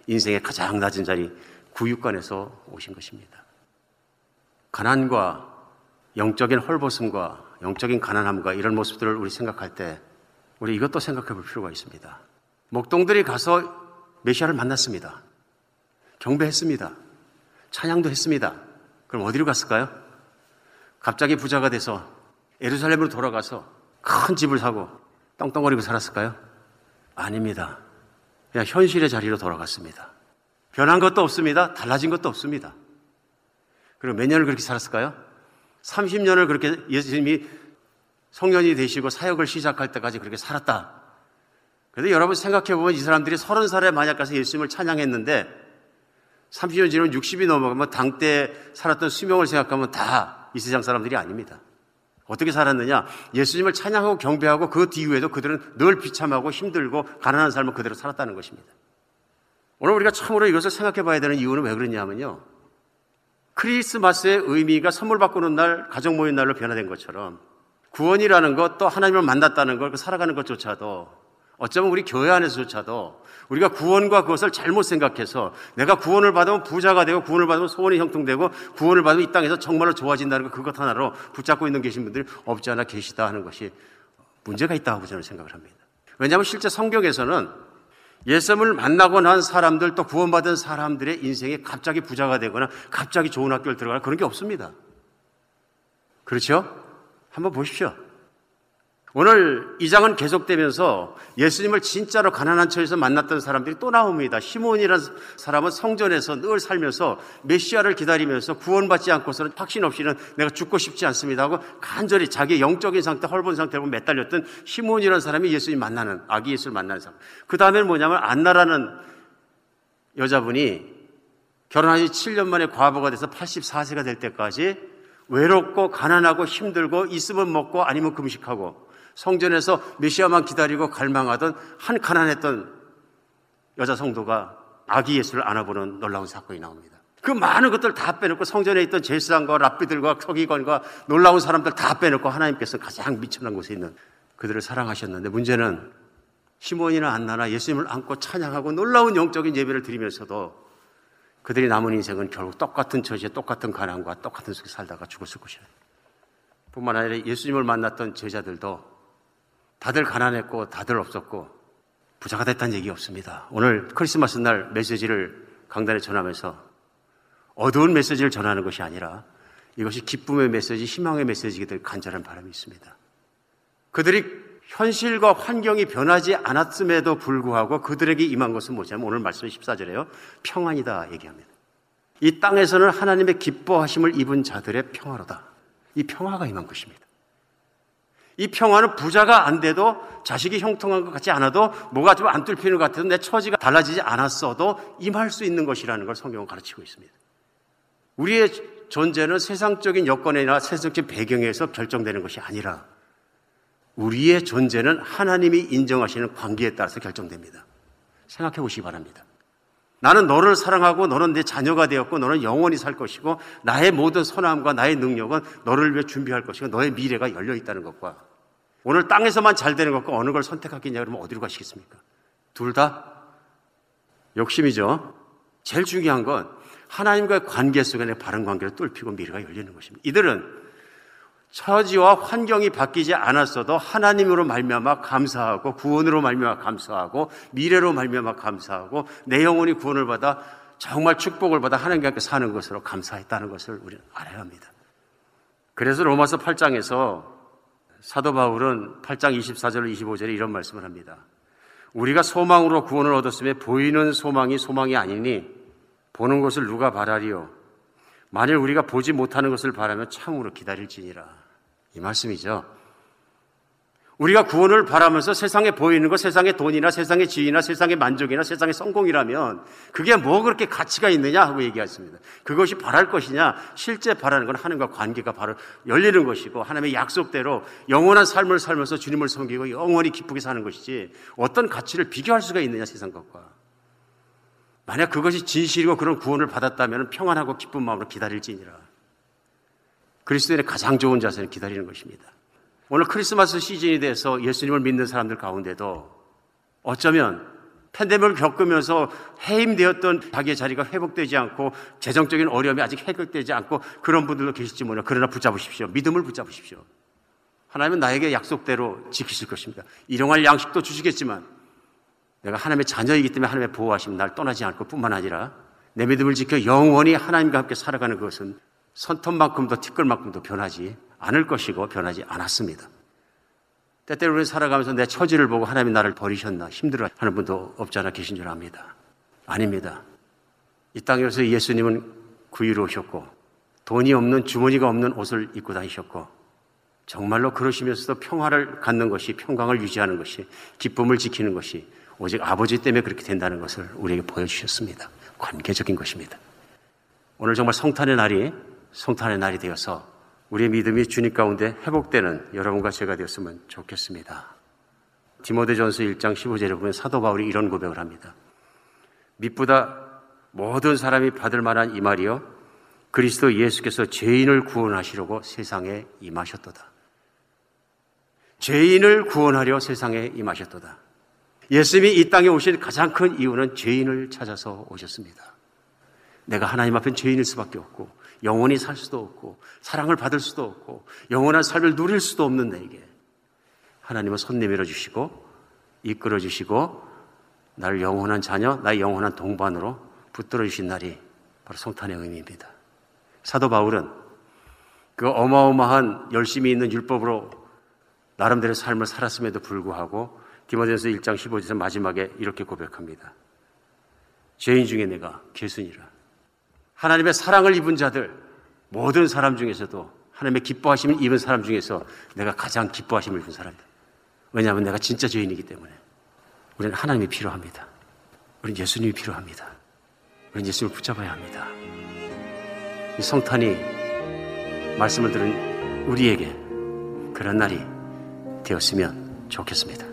인생의 가장 낮은 자리 구육관에서 오신 것입니다. 가난과 영적인 헐벗음과 영적인 가난함과 이런 모습들을 우리 생각할 때 우리 이것도 생각해 볼 필요가 있습니다. 목동들이 가서 메시아를 만났습니다. 경배했습니다. 찬양도 했습니다. 그럼 어디로 갔을까요? 갑자기 부자가 돼서 예루살렘으로 돌아가서 큰 집을 사고 떵떵거리고 살았을까요? 아닙니다. 그냥 현실의 자리로 돌아갔습니다. 변한 것도 없습니다. 달라진 것도 없습니다. 그리고 몇 년을 그렇게 살았을까요? 30년을 그렇게 예수님이 성년이 되시고 사역을 시작할 때까지 그렇게 살았다. 그래도 여러분 생각해 보면 이 사람들이 30살에 만약 가서 예수님을 찬양했는데 30년 지나면 60이 넘어가면 당때 살았던 수명을 생각하면 다 이 세상 사람들이 아닙니다. 어떻게 살았느냐? 예수님을 찬양하고 경배하고 그 뒤에도 그들은 늘 비참하고 힘들고 가난한 삶을 그대로 살았다는 것입니다. 오늘 우리가 참으로 이것을 생각해 봐야 되는 이유는 왜 그러냐면요. 크리스마스의 의미가 선물 바꾸는 날, 가정 모임 날로 변화된 것처럼 구원이라는 것, 또 하나님을 만났다는 걸그 살아가는 것조차도 어쩌면 우리 교회 안에서조차도 우리가 구원과 그것을 잘못 생각해서 내가 구원을 받으면 부자가 되고 구원을 받으면 소원이 형통되고 구원을 받으면 이 땅에서 정말로 좋아진다는 것 그것 하나로 붙잡고 있는 계신 분들이 없지 않아 계시다 하는 것이 문제가 있다고 저는 생각을 합니다. 왜냐하면 실제 성경에서는 예수님을 만나고 난 사람들 또 구원받은 사람들의 인생이 갑자기 부자가 되거나 갑자기 좋은 학교를 들어가거나 그런 게 없습니다. 그렇죠? 한번 보십시오. 오늘 이 장은 계속되면서 예수님을 진짜로 가난한 처에서 만났던 사람들이 또 나옵니다. 시몬이라는 사람은 성전에서 늘 살면서 메시아를 기다리면서 구원받지 않고서는 확신 없이는 내가 죽고 싶지 않습니다 하고 간절히 자기 영적인 상태, 헐본 상태로 매달렸던 시몬이라는 사람이 예수님 만나는 아기 예수를 만나는 사람. 그 다음에는 뭐냐면 안나라는 여자분이 결혼한 지 7년 만에 과부가 돼서 84세가 될 때까지 외롭고 가난하고 힘들고 있으면 먹고 아니면 금식하고 성전에서 메시아만 기다리고 갈망하던 한 가난했던 여자 성도가 아기 예수를 안아보는 놀라운 사건이 나옵니다. 그 많은 것들 다 빼놓고 성전에 있던 제사장과 랍비들과 서기관과 놀라운 사람들 다 빼놓고 하나님께서 가장 미천한 곳에 있는 그들을 사랑하셨는데 문제는 시몬이나 안나나 예수님을 안고 찬양하고 놀라운 영적인 예배를 드리면서도 그들이 남은 인생은 결국 똑같은 처지에 똑같은 가난과 똑같은 속에 살다가 죽었을 것이에요. 뿐만 아니라 예수님을 만났던 제자들도 다들 가난했고 다들 없었고 부자가 됐다는 얘기 없습니다. 오늘 크리스마스 날 메시지를 강단에 전하면서 어두운 메시지를 전하는 것이 아니라 이것이 기쁨의 메시지, 희망의 메시지가 될 간절한 바람이 있습니다. 그들이 현실과 환경이 변하지 않았음에도 불구하고 그들에게 임한 것은 뭐냐면 오늘 말씀 14절에요. 평안이다 얘기합니다. 이 땅에서는 하나님의 기뻐하심을 입은 자들의 평화로다. 이 평화가 임한 것입니다. 이 평화는 부자가 안 돼도 자식이 형통한 것 같지 않아도 뭐가 좀 안 뚫히는 것 같아도 내 처지가 달라지지 않았어도 임할 수 있는 것이라는 걸 성경은 가르치고 있습니다. 우리의 존재는 세상적인 여건이나 세상적 배경에서 결정되는 것이 아니라 우리의 존재는 하나님이 인정하시는 관계에 따라서 결정됩니다. 생각해 보시기 바랍니다. 나는 너를 사랑하고 너는 내 자녀가 되었고 너는 영원히 살 것이고 나의 모든 선함과 나의 능력은 너를 위해 준비할 것이고 너의 미래가 열려 있다는 것과 오늘 땅에서만 잘 되는 것과 어느 걸 선택하겠냐 그러면 어디로 가시겠습니까? 둘 다 욕심이죠. 제일 중요한 건 하나님과의 관계 속에 내 바른 관계를 뚫히고 미래가 열리는 것입니다. 이들은 처지와 환경이 바뀌지 않았어도 하나님으로 말미암아 감사하고 구원으로 말미암아 감사하고 미래로 말미암아 감사하고 내 영혼이 구원을 받아 정말 축복을 받아 하나님과 함께 사는 것으로 감사했다는 것을 우리는 알아야 합니다. 그래서 로마서 8장에서 사도 바울은 8장 24절 25절에 이런 말씀을 합니다. 우리가 소망으로 구원을 얻었음에 보이는 소망이 소망이 아니니 보는 것을 누가 바라리요 만일 우리가 보지 못하는 것을 바라면 참으로 기다릴지니라. 이 말씀이죠. 우리가 구원을 바라면서 세상에 보이는 것, 세상의 돈이나 세상의 지위나 세상의 만족이나 세상의 성공이라면 그게 뭐 그렇게 가치가 있느냐 하고 얘기했습니다. 그것이 바랄 것이냐, 실제 바라는 건 하나님과 관계가 바로 열리는 것이고 하나님의 약속대로 영원한 삶을 살면서 주님을 섬기고 영원히 기쁘게 사는 것이지 어떤 가치를 비교할 수가 있느냐 세상 것과. 만약 그것이 진실이고 그런 구원을 받았다면 평안하고 기쁜 마음으로 기다릴지니라. 그리스도인의 가장 좋은 자세는 기다리는 것입니다. 오늘 크리스마스 시즌이 돼서 예수님을 믿는 사람들 가운데도 어쩌면 팬데믹을 겪으면서 해임되었던 자기의 자리가 회복되지 않고 재정적인 어려움이 아직 해결되지 않고 그런 분들도 계실지 모르나 그러나 붙잡으십시오. 믿음을 붙잡으십시오. 하나님은 나에게 약속대로 지키실 것입니다. 일용할 양식도 주시겠지만 내가 하나님의 자녀이기 때문에 하나님의 보호하심 날 떠나지 않을 것뿐만 아니라 내 믿음을 지켜 영원히 하나님과 함께 살아가는 것은 손톱만큼도 티끌만큼도 변하지 않을 것이고 변하지 않았습니다. 때때로 우리 살아가면서 내 처지를 보고 하나님이 나를 버리셨나 힘들어 하는 분도 없지 않아 계신 줄 압니다. 아닙니다. 이 땅에서 예수님은 구유로 오셨고 돈이 없는 주머니가 없는 옷을 입고 다니셨고 정말로 그러시면서도 평화를 갖는 것이 평강을 유지하는 것이 기쁨을 지키는 것이 오직 아버지 때문에 그렇게 된다는 것을 우리에게 보여주셨습니다. 관계적인 것입니다. 오늘 정말 성탄의 날이 성탄의 날이 되어서 우리의 믿음이 주님 가운데 회복되는 여러분과 제가 되었으면 좋겠습니다. 디모데전서 1장 15절에 보면 사도 바울이 이런 고백을 합니다. 믿보다 모든 사람이 받을 만한 이 말이요 그리스도 예수께서 죄인을 구원하시려고 세상에 임하셨도다. 죄인을 구원하려 세상에 임하셨도다. 예수님이 이 땅에 오신 가장 큰 이유는 죄인을 찾아서 오셨습니다. 내가 하나님 앞엔 죄인일 수밖에 없고 영원히 살 수도 없고 사랑을 받을 수도 없고 영원한 삶을 누릴 수도 없는 내게 하나님은 손 내밀어 주시고 이끌어 주시고 나를 영원한 자녀, 나의 영원한 동반으로 붙들어 주신 날이 바로 성탄의 의미입니다. 사도 바울은 그 어마어마한 열심히 있는 율법으로 나름대로 삶을 살았음에도 불구하고 디모데전서 1장 15절에서 마지막에 이렇게 고백합니다. 죄인 중에 내가 개순이라. 하나님의 사랑을 입은 자들 모든 사람 중에서도 하나님의 기뻐하심을 입은 사람 중에서 내가 가장 기뻐하심을 입은 사람이다. 왜냐하면 내가 진짜 죄인이기 때문에 우리는 하나님이 필요합니다. 우리는 예수님이 필요합니다. 우리는 예수님을 붙잡아야 합니다. 이 성탄이 말씀을 들은 우리에게 그런 날이 되었으면 좋겠습니다.